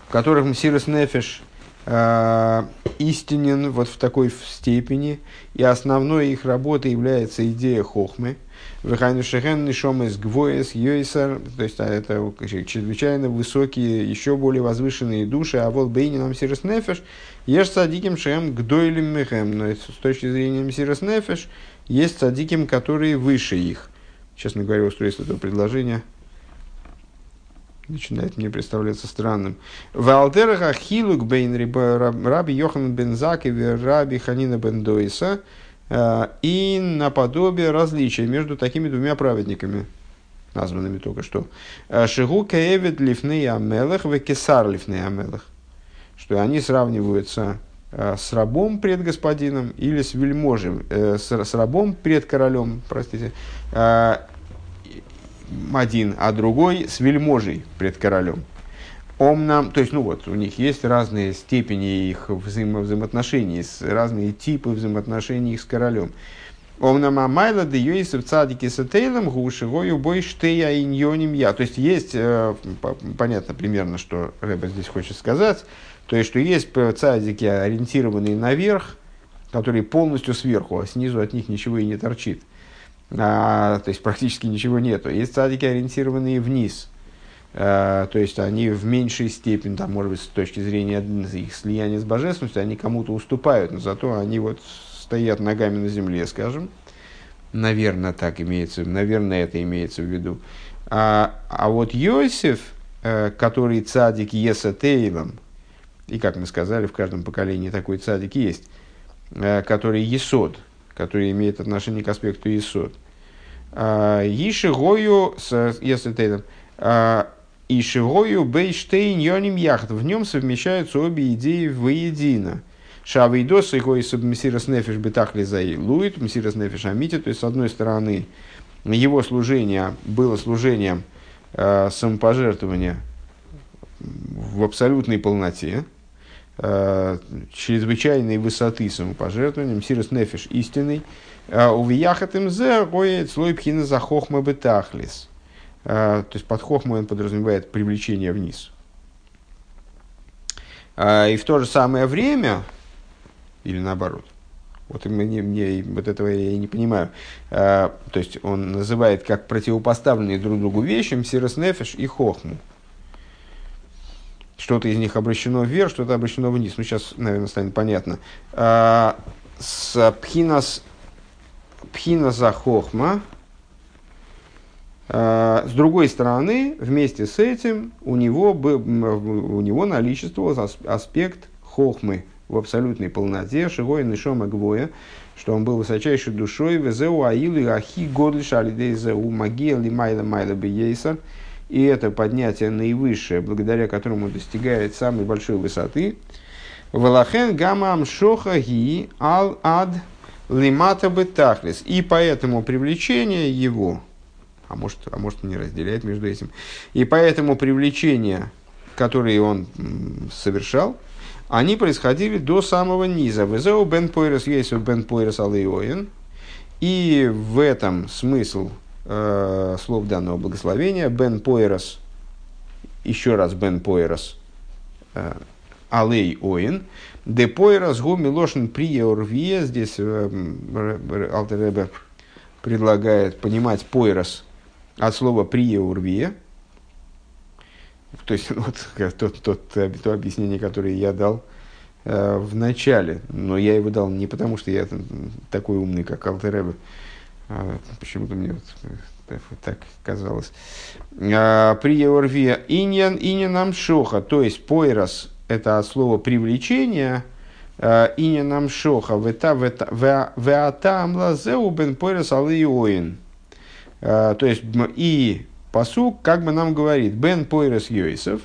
в которых Мсирос Нефиш э, истинен вот в такой степени, и основной их работы является идея хохмы. Вехайну шехен нишом из гвоес йойсер, то есть а, это чрезвычайно высокие, еще более возвышенные души, а вот бейни нам сирос нефеш, ешь садиким шем гдойлем мехем, но с точки зрения мсирос нефеш, есть садиким, которые выше их честно говоря, устройство этого предложения начинает мне представляться странным. Валтераха хилук бейн раби Йохан бен Закеви раби Ханина бен Дойса э, и наподобие различия между такими двумя праведниками, названными только что. Э, Шигу кеевит лифней амелах в кесар лифней амелах. Что они сравниваются с рабом пред господином или с вельможем, с, с рабом пред королем, простите, один, а другой с вельможей пред королем. Омнам, то есть, ну вот, у них есть разные степени их взаимо взаимоотношений, разные типы взаимоотношений их с королем. Омнам амайла де юисов цадики сатейлом гушевою бой штея иньоним я. То есть, есть, э, понятно примерно, что Рэба здесь хочет сказать, то есть, что есть цадики, ориентированные наверх, которые полностью сверху, а снизу от них ничего и не торчит а, то есть практически ничего нету. Есть цадики, ориентированные вниз, а, то есть они в меньшей степени, там, может быть, с точки зрения их слияния с божественностью, они кому-то уступают, но зато они вот стоят ногами на земле, скажем. Наверное, так имеется, наверное, это имеется в виду. А, а вот Йосиф, э, который цадик Есатейлом, и как мы сказали, в каждом поколении такой цадик есть, э, который Есод, который имеет отношение к аспекту Исод. А, Ишигою, если ты а, Ишигою Бейштейн Йоним Яхт. В нем совмещаются обе идеи воедино. Шавейдос и гой Мсирос Нефиш Бетахли Луит, Мсирос Нефиш Амити. То есть, с одной стороны, его служение было служением э, самопожертвования в абсолютной полноте, э, чрезвычайной высоты самопожертвованием, Сирос Нефиш истинный, а у Вияхат МЗ роет слой пхина за хохма бетахлис. Э, то есть под хохмой он подразумевает привлечение вниз. Э, и в то же самое время, или наоборот, вот мне, мне вот этого я не понимаю. то есть он называет как противопоставленные друг другу вещи Мсирос Нефиш и Хохму. Что-то из них обращено вверх, что-то обращено вниз. Ну, сейчас, наверное, станет понятно. А, с пхинас, пхинаса хохма, С другой стороны, вместе с этим у него, у него наличествовал аспект хохмы в абсолютной полноте, шигой нишома гвоя, что он был высочайшей душой, везеу аилы ахи годлиш алидейзеу магия лимайла майла бейсер, и это поднятие наивысшее, благодаря которому достигает самой большой высоты. Валахен гамам шоха ги ал ад лимата бетахлис. И поэтому привлечение его, а может, а может не разделяет между этим, и поэтому привлечение, которое он совершал, они происходили до самого низа. Везеу бен пойрес есть бен пойрес алейоин. И в этом смысл э, слов данного благословения. Бен Пойрос, еще раз Бен Пойрос, э, Алей Оин. Де Пойрос гу милошин приеорвия. Здесь э, Алтеребе предлагает понимать Пойрос от слова приеорвия. То есть, [laughs] вот тот, тот, то объяснение, которое я дал э, в начале, но я его дал не потому, что я такой умный, как Алтеребе, почему-то мне вот э, так казалось. А, при Еорве иньян иньянам шоха, то есть пойрос, это от слова привлечение, а, иньянам шоха, веатам лазеу бен пойрос алиоин. То есть и посук как бы нам говорит, бен пойрос йойсов,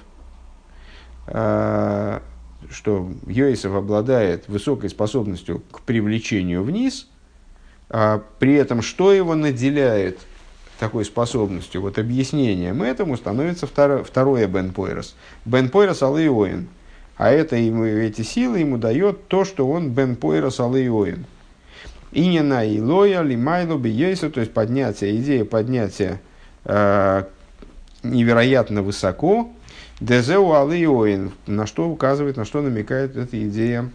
что Йосиф обладает высокой способностью к привлечению вниз – а при этом, что его наделяет такой способностью, вот объяснением этому становится второе, второе Бен Пойрос. Бен Пойрос Алейоин. А это ему, эти силы ему дает то, что он Бен Пойрос Алейоин. Инина Илоя, Лимайло, Бейейса, то есть поднятие, идея поднятия э, невероятно высоко, Дезеу Алейоин, на что указывает, на что намекает эта идея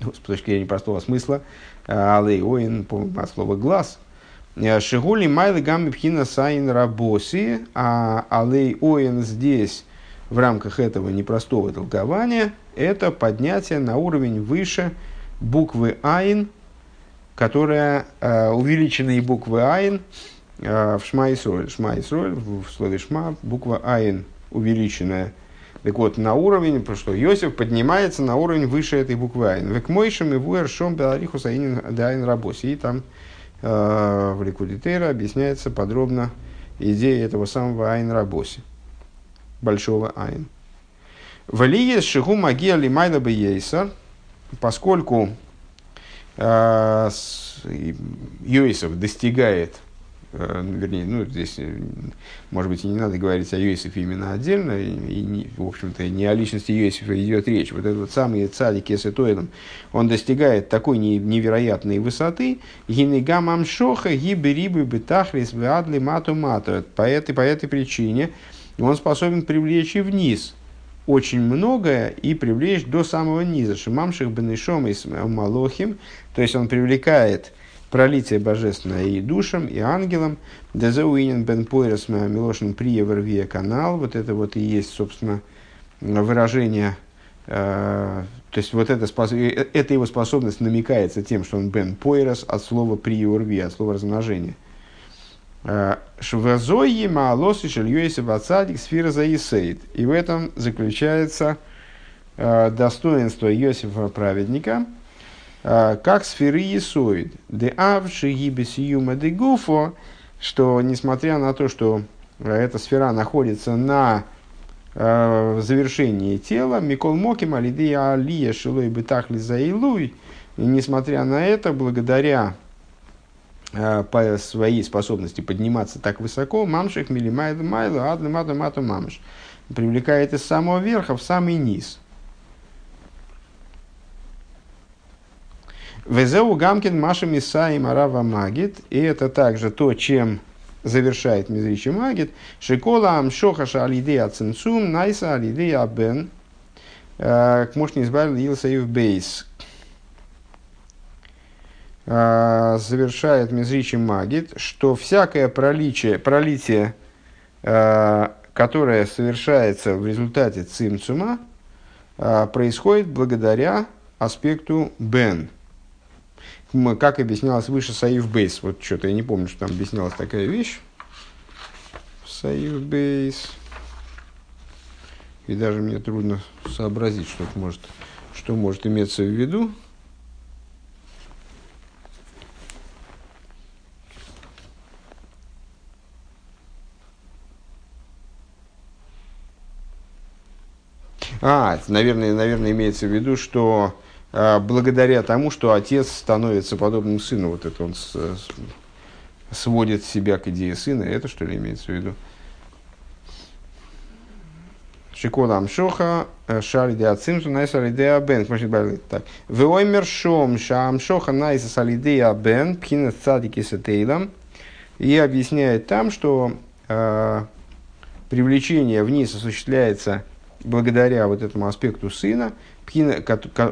с точки зрения простого смысла, алей оин, от слова глаз, Шигули майлы гамми пхина сайн рабоси, а алей оин здесь в рамках этого непростого толкования это поднятие на уровень выше буквы айн, которая э, увеличенные буквы айн э, в Шма Исроль. Шма Исроль, в слове Шма, буква айн увеличенная так вот, на уровень, потому что Йосиф поднимается на уровень выше этой буквы Айн. Век мойшем и вуэр шом беларихус аинин дайн рабоси. И там э, в Ликудитейра объясняется подробно идея этого самого Айн Рабоси, большого Айн. Валиес шигу магия лимайда бейсар, поскольку э, Йосиф достигает вернее, ну, здесь, э, может быть, и не надо говорить о Йосифе именно отдельно, и, и в общем-то, не о личности Йосифа идет речь. Вот этот вот самый царик Кесетоидом, он достигает такой невероятной высоты, гинегам амшоха гиберибы бетахлис веадли мату мату. По этой, по этой причине он способен привлечь и вниз очень многое и привлечь до самого низа. Шимамших бенешом и малохим, то есть он привлекает пролитие божественное и душам, и ангелам. Дезауинен бен пойрос милошин приевер канал. Вот это вот и есть, собственно, выражение Uh, то есть вот эта, спос... Э, эта его способность намекается тем, что он бен пойрос от слова приорви, от слова размножения. Швазойи маалосы шельюэси вацадик сфера заисейд. И в этом заключается достоинство Иосифа праведника – как сферы Есоид. Де авши гибесиюма де гуфо, что несмотря на то, что а, эта сфера находится на э, завершении тела, Микол Моким Алидия Алия Шилой Бетахли Заилуй, несмотря на это, благодаря э, по своей способности подниматься так высоко, мамших милимайд майлу адли мату мату мамш, привлекает из самого верха в самый низ – Везеу Гамкин Маша Миса и Марава Магит. И это также то, чем завершает Мизричи Магит. Шикола Амшохаша Алидея Цинцум Найса Алидея Бен. К муж не избавил Илсаев Бейс. Завершает Мизричи Магит, что всякое проличие, пролитие, которое совершается в результате цимцума, происходит благодаря аспекту Бен – как объяснялось выше Бейс. Вот что-то я не помню, что там объяснялась такая вещь. Бейс. И даже мне трудно сообразить, что может, что может иметься в виду. А, наверное, наверное, имеется в виду, что благодаря тому, что отец становится подобным сыну, вот это он сводит себя к идее сына, это что ли имеется в виду? Шикола Амшоха, э, Шалиде Ацимсу, Найс Алидея Бен. Так. Воймер Шом, Шамшоха, Найс Алидея Бен, Пхина Цадики Сетейлам. И объясняет там, что э, привлечение вниз осуществляется благодаря вот этому аспекту сына,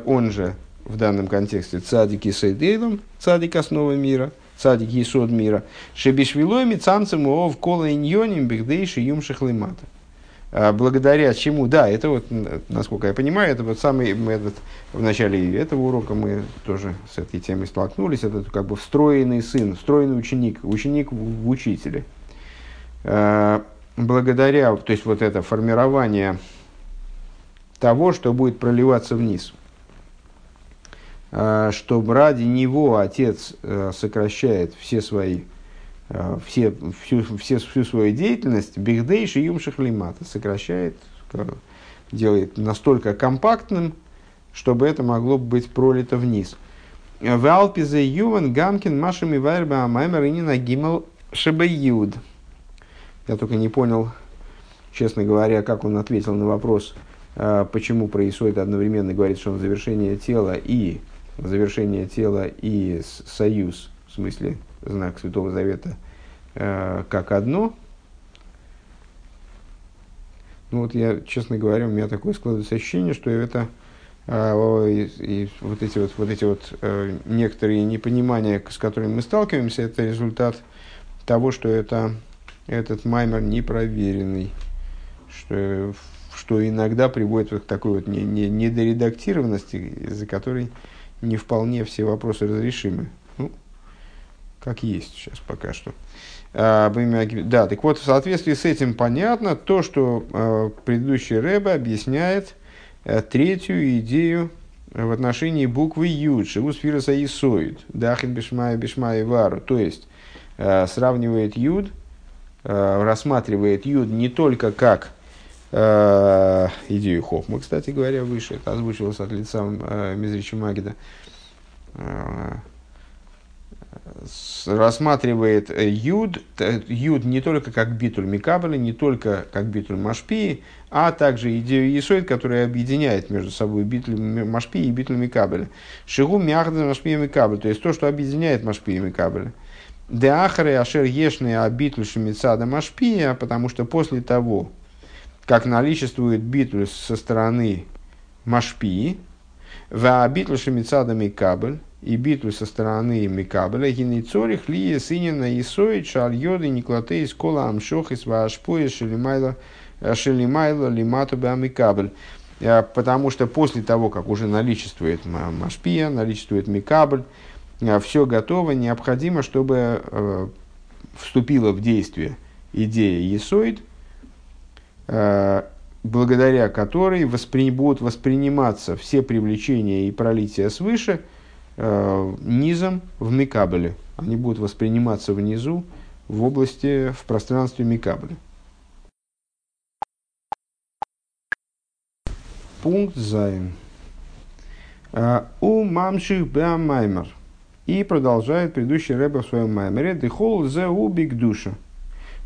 он же в данном контексте цадик и сейдейлом, цадик основы мира, цадик и сод мира, шебишвиломи цанцем в кола иньоним бигдейши юм шахлимата. А благодаря чему, да, это вот, насколько я понимаю, это вот самый, мы этот, в начале этого урока мы тоже с этой темой столкнулись, это как бы встроенный сын, встроенный ученик, ученик в учителе. А, благодаря, то есть вот это формирование того, что будет проливаться вниз. А, чтобы ради него отец э, сокращает все свои, э, все, всю, все, всю свою деятельность, бигдейш и юм шахлимата, сокращает, делает настолько компактным, чтобы это могло быть пролито вниз. В Алпизе Юван Гамкин Машами Вайрба Маймер и Нина Гимел Шабаюд. Я только не понял, честно говоря, как он ответил на вопрос – а, почему происходит одновременно, говорит, что он завершение тела и завершение тела и союз, в смысле знак Святого Завета, а, как одно. Ну вот я, честно говоря, у меня такое складывается ощущение, что это а, и, и вот эти вот, вот эти вот э, некоторые непонимания, с которыми мы сталкиваемся, это результат того, что это, этот маймер непроверенный, что что иногда приводит вот к такой вот не, не, недоредактированности, из-за которой не вполне все вопросы разрешимы. Ну, как есть сейчас пока что. А, да, так вот, в соответствии с этим понятно то, что а, предыдущий Рэбе объясняет а, третью идею в отношении буквы Юд, Шивус Фироса и Соид, Дахин Бишмая Бишмая Вару. То есть, а, сравнивает Юд, а, рассматривает Юд не только как э, идею Хохма, кстати говоря, выше. Это озвучивалось от лица э, Мизрича Магида. Э, рассматривает э, Юд, Юд не только как битуль Микабеля, не только как битуль Машпии, а также идею Есоид, которая объединяет между собой битуль Машпии и битуль Микабеля. Шигу Мяхда Машпия Микабеля, то есть то, что объединяет Машпии и Микабеля. Деахары Ашер Ешный Абитль Шемицада Машпия, потому что после того, как наличествует битуль со стороны Машпи, в битуль шемицада Микабель, и битуль со стороны Микабеля, гинейцорих ли сынина и соит шаль йоды никлатей из кола амшох из вашпоя шелимайла шелимайла лимату Микабель. Э, потому что после того, как уже наличествует Машпия, наличествует Микабель, э, все готово, необходимо, чтобы э, вступила в действие идея Есоид – Э, благодаря которой воспри... будут восприниматься все привлечения и пролития свыше э, низом в Микабеле. Они будут восприниматься внизу, в области, в пространстве Микабеля. Пункт Зайн. Э, у мамших беамаймер. И продолжает предыдущий рэбер в своем маймере. Дехол зе убик душа.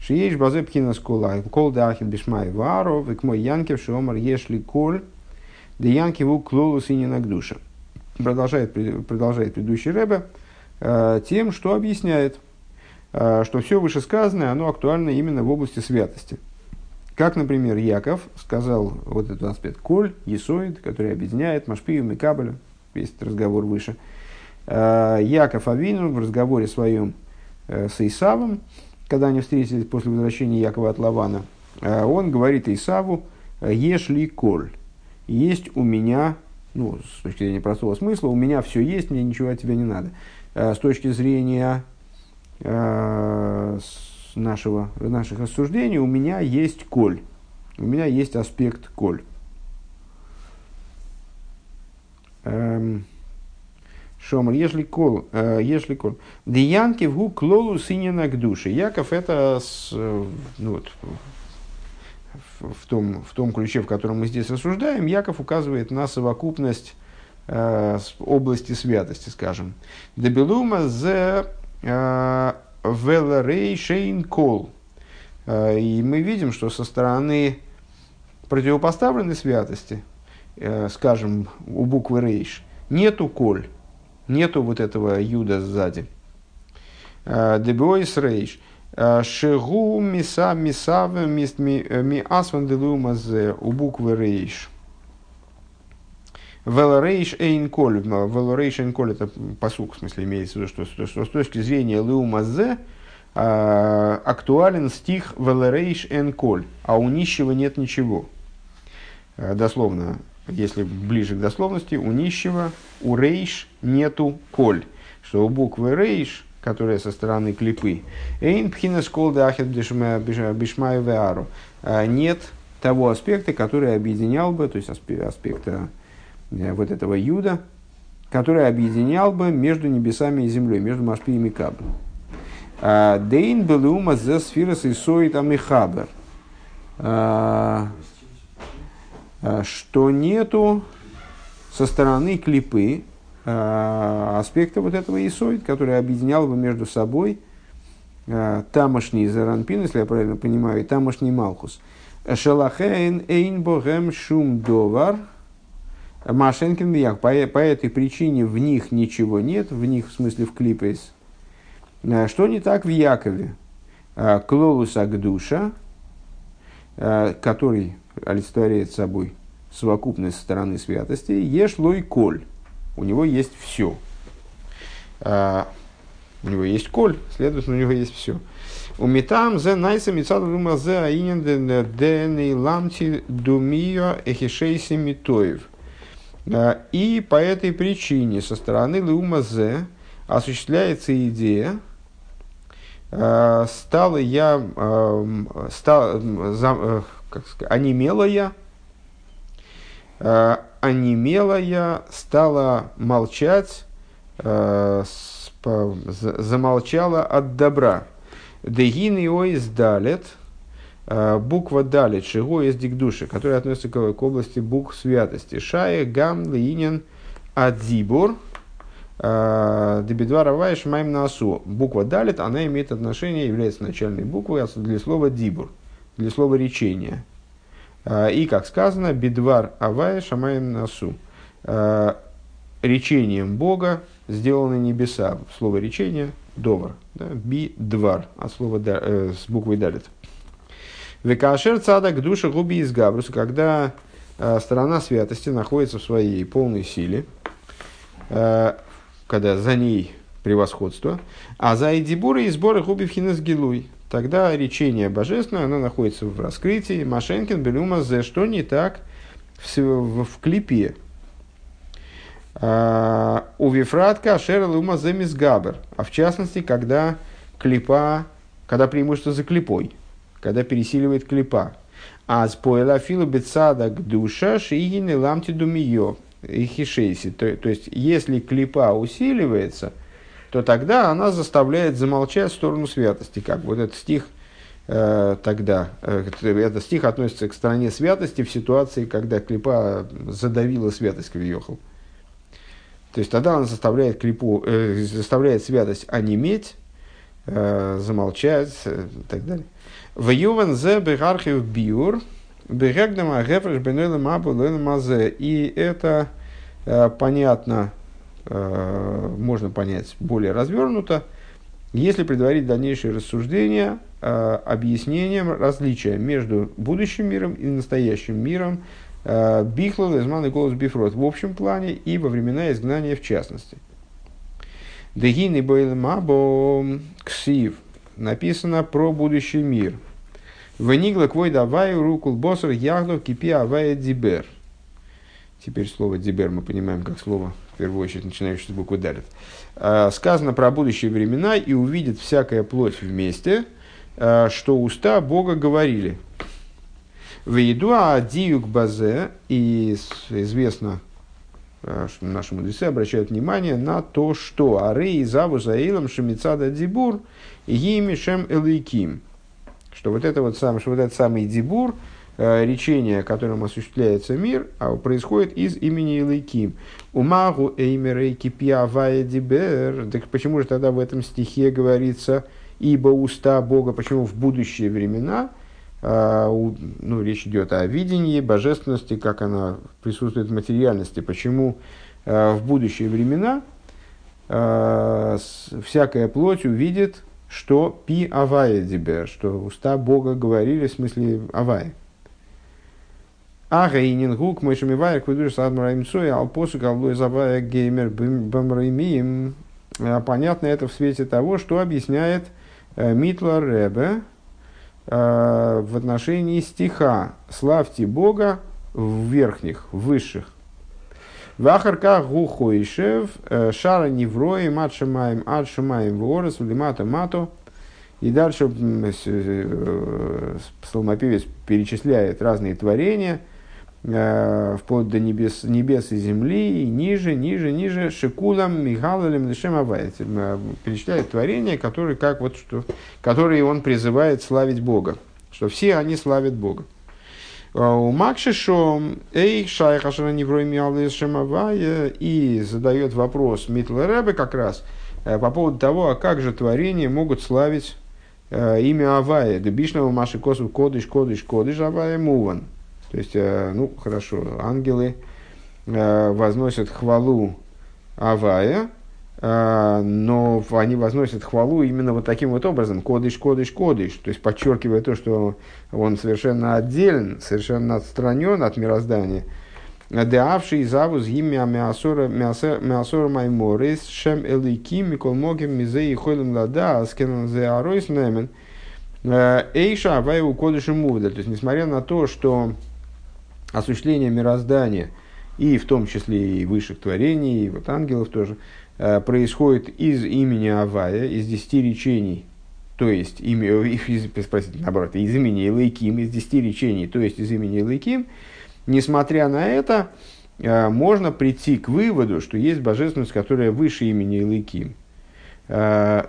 Шиеш базе пхина скула, кол дахин бишмай варо, век мой янкев шиомар ешли коль, да янкеву клолус и не нагдуша. Продолжает, продолжает предыдущий Рэбе э, тем, что объясняет, э, что все вышесказанное, оно актуально именно в области святости. Как, например, Яков сказал вот этот аспект коль, есоид, который объединяет Машпию, Микабеля, весь этот разговор выше. Э, Яков Авину в разговоре своем с Исавом, когда они встретились после возвращения Якова от Лавана, э, он говорит Исаву, ешь ли коль, есть у меня, ну, с точки зрения простого смысла, у меня все есть, мне ничего от тебя не надо. Э, с точки зрения, э, нашего, наших рассуждений, у меня есть коль. У меня есть аспект коль. Эм, Шомар, если кол, э, если кол. Диянки в клолу синина к душе. Яков это э, ну, вот, в, том, в том ключе, в котором мы здесь рассуждаем, Яков указывает на совокупность э, области святости, скажем. Дебелума зе э, велерей шейн кол. И мы видим, что со стороны противопоставленной святости, скажем, у буквы рейш, нету коль Нету вот этого юда сзади. Э, Дебойс рейш. Э, Шигу миса мисав ми асван делумазе у буквы рейш. Велорейш эйн коль. Велорейш эйн коль это посук, в смысле, имеется в виду, что, что, что с точки зрения леумазе э, актуален стих Велорейш эйн коль, а у нищего нет ничего. Дословно, если ближе к дословности, у нищего, у рейш нету коль. Что у буквы рейш, которая со стороны клипы, эйн пхина скол дахет а нет того аспекта, который объединял бы, то есть аспекта э, вот этого юда, который объединял бы между небесами и землей, между Машпием и Каблем. А, Дейн белума за сфирос и соит амихабер. А, что нету со стороны клипы э, аспекта вот этого исоид, который объединял бы между собой э, тамошний Заранпин, если я правильно понимаю, и тамошний Малхус. Шалахейн эйн богем шум довар Машенкин бияк. По, по этой причине в них ничего нет, в них, в смысле, в клипейс. Что не так в Якове? Клолус Агдуша, который олицетворяет собой совокупность стороны святости, ешь лой коль. У него есть все. А, у него есть коль, следовательно, у него есть все. У метам зе найса мицаду дума зе аинен дени ламти думио эхишейси митоев. А, и по этой причине со стороны лума зе осуществляется идея, а, стала я, стал, как сказать, онемелая, э, онемелая стала молчать, э, замолчала от добра. Дегин его издалет, э, буква далит, шиго из дикдуши, которая относится к, к области букв святости. Шая, гам, линин, адзибур, э, Дебедвара Вайш Майм Насу. Буква Далит, она имеет отношение, является начальной буквой для слова Дибур для слова речения. А, и, как сказано, бедвар авая шамаем насу. А, речением Бога сделаны небеса. Слово речение – довар. Да? Би-двар, от слова да, э, с буквой далит. Векашер цадак душа губи из габруса, когда э, сторона святости находится в своей полной силе, э, когда за ней превосходство, а за Эдибуры и сборы губи в хинес гилуй, тогда речение божественное, оно находится в раскрытии. Машенкин, Белюма, за что не так в, в, в клипе. А, у Вифратка Ашера Лума Земис Габер. А в частности, когда клипа, когда преимущество за клипой, когда пересиливает клипа. А с поэла филу бецада к душа шиигины ламти думиё и хишейси. То, то есть, если клипа усиливается – то тогда она заставляет замолчать в сторону святости. Как вот этот стих э, тогда, э, этот стих относится к стороне святости в ситуации, когда клипа задавила святость Кавиохал. То есть тогда она заставляет, клипу, э, заставляет святость онеметь, э, замолчать э, и так далее. В Юван зе бегархив биур, бегагдама гефреш бенелем абу. И это э, понятно можно понять более развернуто, если предварить дальнейшие рассуждения э, объяснением различия между будущим миром и настоящим миром э, Бихлал, Изман и Голос Бифрот в общем плане и во времена изгнания в частности. Дегин и Бойлмабо Ксив написано про будущий мир. Венигла квой давай рукул босер яглов кипи авая дибер. Теперь слово дибер мы понимаем как слово в первую очередь начинающий с буквы Далит, сказано про будущие времена и увидит всякая плоть вместе, э, что уста Бога говорили. В еду диюк базе, и известно, э, что наши мудрецы обращают внимание на то, что ары и заву заилом шемицада дибур гимишем элейким. Что вот это вот сам, что вот этот самый дибур, речение, которым осуществляется мир, а происходит из имени Илайким. Умагу эймерейки пиавая дибер. Так почему же тогда в этом стихе говорится, ибо уста Бога, почему в будущие времена – а, ну, речь идет о видении божественности, как она присутствует в материальности, почему а, в будущие времена а, всякая плоть увидит, что пи авая дебе, что уста Бога говорили в смысле авая. А гейнингук мышами вая квидуш садмараим цой алпосу галлой завая геймер бамраимием. Понятно это в свете того, что объясняет э, Митлар Ребе, Э, в отношении стиха «Славьте Бога в верхних, в высших». Вахарка гухойшев э, шара неврои матшамаем адшамаем ворос лимата мато. И дальше псалмопевец перечисляет разные творения – вплоть до небес, небес и земли, и ниже, ниже, ниже, шикулам, мигалалем, лишем э, перечисляет творения, которые, как вот, что, которые он призывает славить Бога, что все они славят Бога. Э, у Макшишо, эй, шайхашана неврой и задает вопрос Митл Рэбе как раз по поводу того, а как же творения могут славить имя Авая, Дебишного Маши Косу Кодыш, Кодыш, Кодыш, Авая Муван. То есть, э, ну, хорошо, ангелы э, возносят хвалу Авая, э, но они возносят хвалу именно вот таким вот образом, кодыш, кодыш, кодыш, то есть подчеркивая то, что он совершенно отделен, совершенно отстранен от мироздания. Деавший завуз имя мясора мясора майморис шем элики микол могим мизей хойлем лада аскенан зе аройс эйша аваю кодыш и То есть, несмотря на то, что осуществление мироздания, и в том числе и высших творений, и вот ангелов тоже, э, происходит из имени Авая, из десяти речений, то есть, имя, из, спросите, наоборот, из имени Илайким, из десяти речений, то есть из имени Илайким, несмотря на это, э, можно прийти к выводу, что есть божественность, которая выше имени Илайким. Э,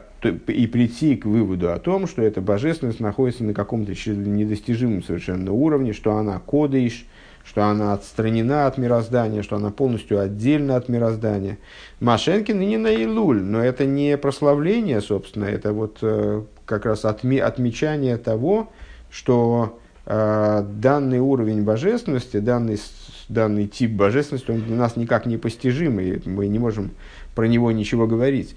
и прийти к выводу о том, что эта божественность находится на каком-то недостижимом совершенно уровне, что она кодыш, что она отстранена от мироздания, что она полностью отдельна от мироздания. Машенкин не на Илуль, но это не прославление, собственно, это вот э, как раз отме, отмечание того, что э, данный уровень божественности, данный, данный тип божественности, он для нас никак не постижимый, мы не можем про него ничего говорить.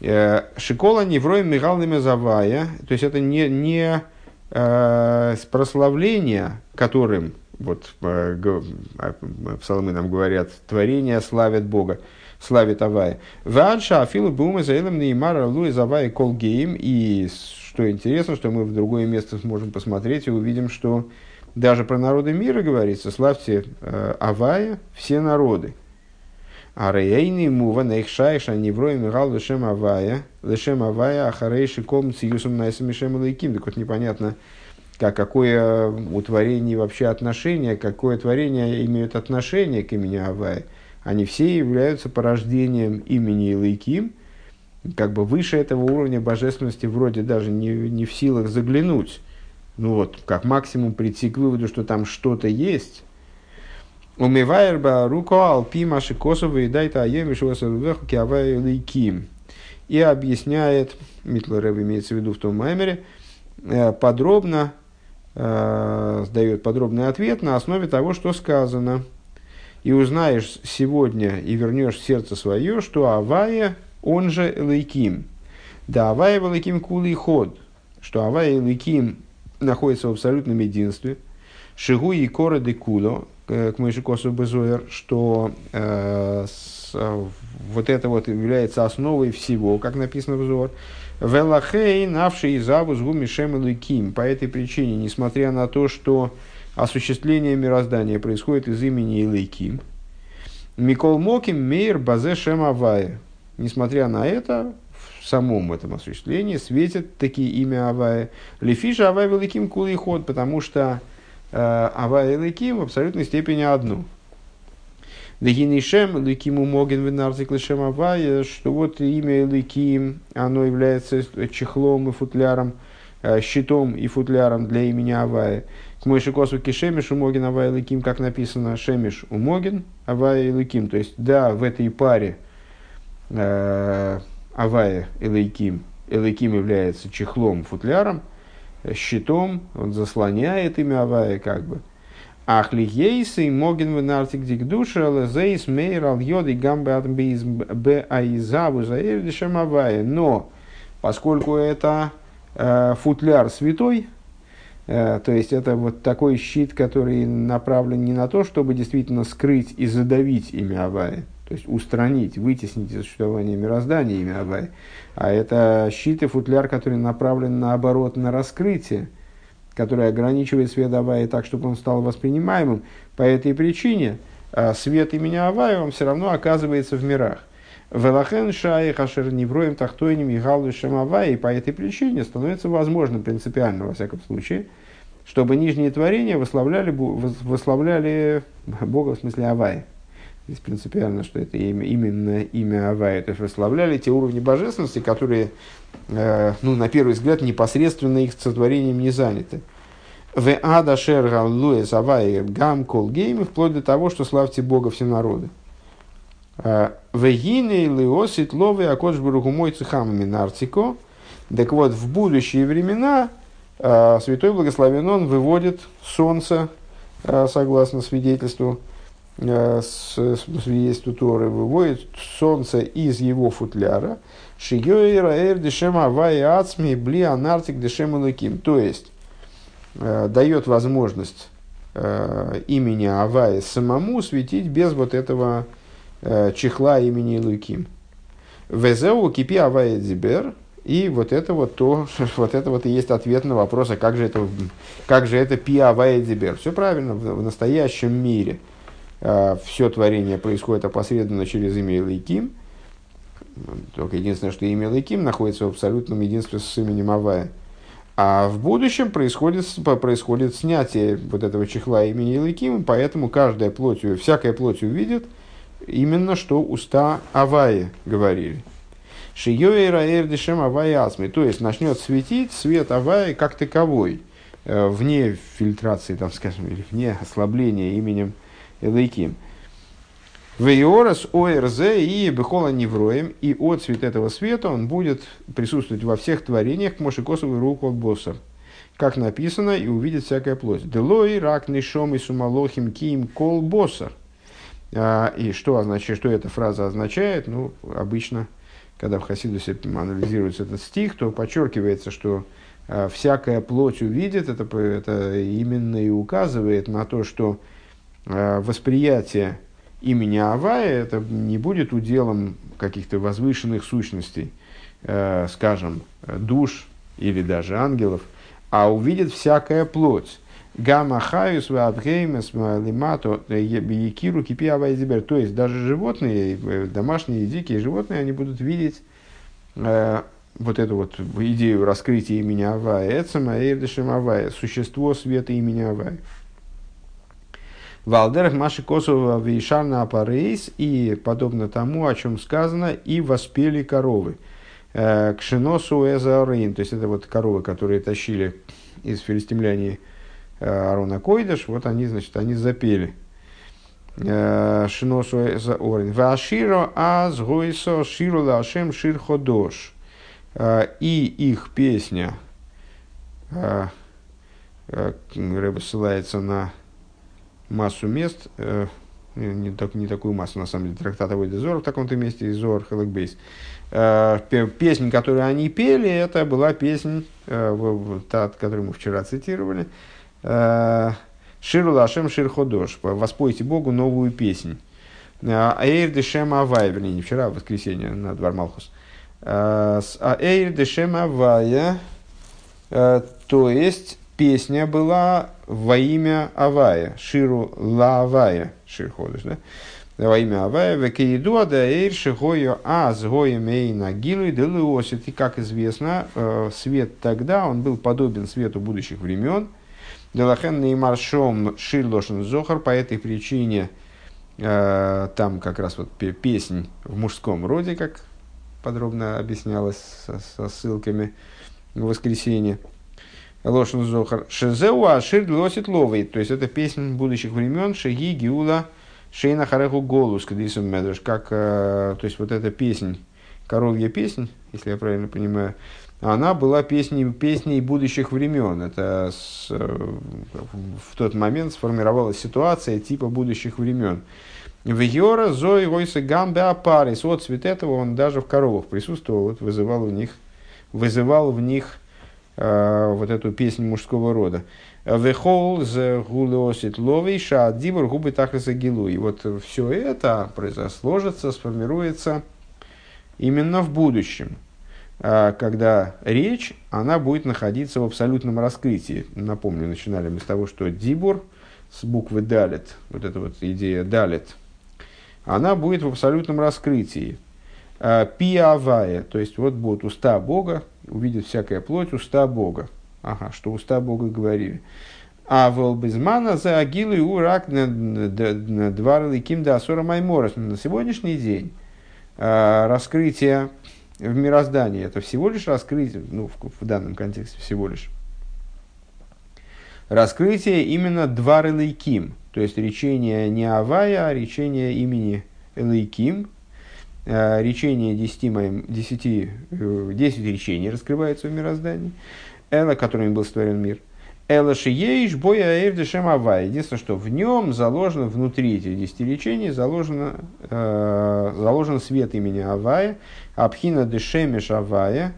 Э, Шикола невроем Михайловна Завая, то есть это не, не э, прославление, которым вот э, а, псалмы нам говорят, творение славят Бога, славит Авая. Ванша Афилу Бума Заилам Неймара Луи Завай Колгейм. И что интересно, что мы в другое место сможем посмотреть и увидим, что даже про народы мира говорится, славьте э, Авая все народы. А рейни мува нейхшайша неврой мигал лешем Авая, лешем Авая, ахарейши ком циюсом найсамишем лейким. Так вот непонятно, как, какое утворение вообще отношение, какое творение имеет отношение к имени Авай. Они все являются порождением имени Илайким, как бы выше этого уровня божественности вроде даже не, не в силах заглянуть. Ну вот, как максимум прийти к выводу, что там что-то есть. Умивайрба руко алпи маши косово и дайта аеми шуасарувеху киавай лейким. И объясняет, Митлер имеется в виду в том маймере, э, подробно э, дает подробный ответ на основе того, что сказано. И узнаешь сегодня и вернешь в сердце свое, что Авая, он же Элейким. Да, Авая Элейким кулый ход, что Авая Элейким находится в абсолютном единстве. Шигу и кора де куло, к Мойшикосу Безуэр, что э, с, вот это вот является основой всего, как написано в Зор. Велахей, навший завус гумишем Ким. По этой причине, несмотря на то, что осуществление мироздания происходит из имени Илайким, Микол Моким Мейр Базе Шем. Несмотря на это, в самом этом осуществлении светит такие имя Авая. Лефиша Авай Великим Кулый ход, потому что э, Авай Великим в абсолютной степени одно. Дагинишем Ликиму Моген Венарзик Лишем Авая, что вот имя Ликим, оно является чехлом и футляром, э, щитом и футляром для имени Авая. К Мойшикосу Кишемиш Умогин Авай Ликим, как написано, Шемиш Умогин Авай Ликим. То есть, да, в этой паре э, Авая Элейким, Элейким является чехлом, футляром, щитом, он заслоняет имя Авая как бы. Ахли ейсы моген в нартик душа лезейс мейр ал йоды гамбе атбиз б аизаву заэрдишем Авая. Но, поскольку это э, футляр святой, Э, то есть это вот такой щит, который направлен не на то, чтобы действительно скрыть и задавить имя Авая, то есть устранить, вытеснить из существования мироздания имя Авая, а это щит и футляр, который направлен наоборот на раскрытие, который ограничивает свет Авая так, чтобы он стал воспринимаемым. По этой причине э, свет имени Авая он все равно оказывается в мирах. Велахен шай хашер невроем тахтойним и галвишем авай, и по этой причине становится возможным принципиально, во всяком случае, чтобы нижние творения восславляли, восславляли Бога в смысле Авай. Здесь принципиально, что это имя, именно имя Авай. То есть восславляли те уровни божественности, которые, э, ну, на первый взгляд, непосредственно их сотворением не заняты. В ада шер луэс авай гам кол гейм, вплоть до того, что славьте Бога все народы. Вегины лиосит ловы акодж мой цехамами нарцико. Так вот, в будущие времена а, Святой Благословен Он выводит солнце, а, согласно свидетельству, а, свидетельству Торы, выводит солнце из его футляра. Шигёйра эр дешем авай ацми бли анартик дешем луким. То есть, дает возможность имени Авая самому светить без вот этого Э, чехла имени Луким. Везеу кипи авая дзибер. И вот это вот то, [laughs] вот это вот и есть ответ на вопрос, а как же это, как же это пи авая дзибер. Все правильно, в, настоящем мире э, все творение происходит опосредованно через имя Лейким. Только единственное, что имя Лейким находится в абсолютном единстве с именем Авая. А в будущем происходит, происходит снятие вот этого чехла имени Лейким, поэтому каждая плоть, всякая плоть увидит – именно что уста Аваи говорили. Шиёэра эрдишем Аваи асми. То есть начнет светить свет Аваи как таковой, э, вне фильтрации, там, скажем, или вне ослабления именем Элейким. Вейорас ОРЗ и Бехола Невроем, и отцвет этого света он будет присутствовать во всех творениях к Мошикосову руку боссов. Как написано, и увидит всякая плоть. Делой, рак, нишом и сумалохим, ким, кол, боссар. А, и что, означает, что эта фраза означает? Ну, обычно, когда в Хасидусе анализируется этот стих, то подчеркивается, что а, всякая плоть увидит, это, это именно и указывает на то, что восприятие имени Авая это не будет уделом каких-то возвышенных сущностей, скажем, душ или даже ангелов, а увидит всякая плоть. Гамма хаюс вабгеймес лимато э, якиру кипи авайзибер. То есть даже животные, э, домашние и дикие животные, они будут видеть э, вот эту вот идею раскрытия имени Авая. Эцема эйрдешем Авая. Существо света имени Авая. Валдерах Маши Косова Вейшарна Апарейс и подобно тому, о чем сказано, и воспели коровы. К Шиносу Эзаорейн, то есть это вот коровы, которые тащили из филистимляне Арона Койдыш, вот они, значит, они запели. Э, Шиносу за Орин. Ваширо аз гойсо ширу лашем шир ходош. Э, и их песня, э, Рэба ссылается на массу мест, не, так, не такую массу, на самом деле, трактат Авойда Зор в таком-то месте, и Зор Хелекбейс. Песнь, которую они пели, это была песня, та, которую мы вчера цитировали, Э, Ширу Лашем Шир Ходош. Воспойте Богу новую песнь. Э, Эйр Дешем Авай, вернее, не вчера, а в воскресенье на Двор Малхус. Э, Эйр Дешем Авая, то есть песня была во имя Авая, Ширу Ла Авая, Шир Ходош, да? во имя Авая, векеиду да эйрши гою а с гоем эйна гилу и делуосит. И как известно, э, свет тогда, он был подобен свету будущих времен. Делахен неймар шом ширлошен зохар, по этой причине э, там как раз вот песнь в мужском роде, как подробно объяснялось со, со ссылками в воскресенье. Лошен Зохар. Шезеу Ашир Лосит Ловый. То есть это песня будущих времен Шеги Гиула Шейна Хареху Голус Кадисом Медреш. Как, э, то есть вот эта песня, коровья песня, если я правильно понимаю, она была песней, песней будущих времен. Это с, э, в тот момент сформировалась ситуация типа будущих времен. В Йора Зои Войса Гамбе Апарис. Вот цвет этого он даже в коровах присутствовал, вот вызывал в них, вызывал в них вот эту песню мужского рода. Вехол з гулеосит ловей шаадибур губы тахлиса гилу. И вот все это сложится, сформируется именно в будущем, э, когда речь, она будет находиться в абсолютном раскрытии. Напомню, начинали мы с того, что дибур с буквы далит, вот эта вот идея далит, она будет в абсолютном раскрытии. Э, Пиавая, то есть вот будут уста Бога, увидит всякая плоть уста Бога. Ага, что уста Бога говорили. А волбезмана за агилу и урак дварлы ким да асора майморос. На сегодняшний день э, раскрытие в мироздании это всего лишь раскрытие, ну, в, в данном контексте всего лишь, раскрытие именно двар Элейким, то есть речение не Авая, а речение имени Элейким, речение 10, 10, 10 речений раскрывается в мироздании, Эла, которым был створен мир. Эла шиеиш боя эвдешем авая. Единственное, что в нем заложено, внутри этих 10 речений, заложено, э, заложен свет имени Авая, Абхина дешемеш Авая,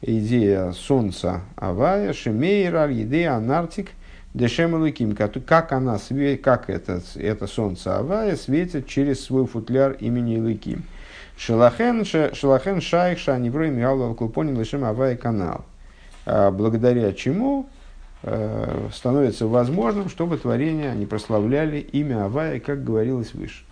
идея солнца Авая, Шемейра, идея Анартик, Дешем Луким, как она, как это, это солнце Авая светит через свой футляр имени Луким. Шелахен, шелахен шайх шаневрой миалва клупонин лишим авай канал. А благодаря чему э, становится возможным, чтобы творения они прославляли имя Авая, как говорилось выше.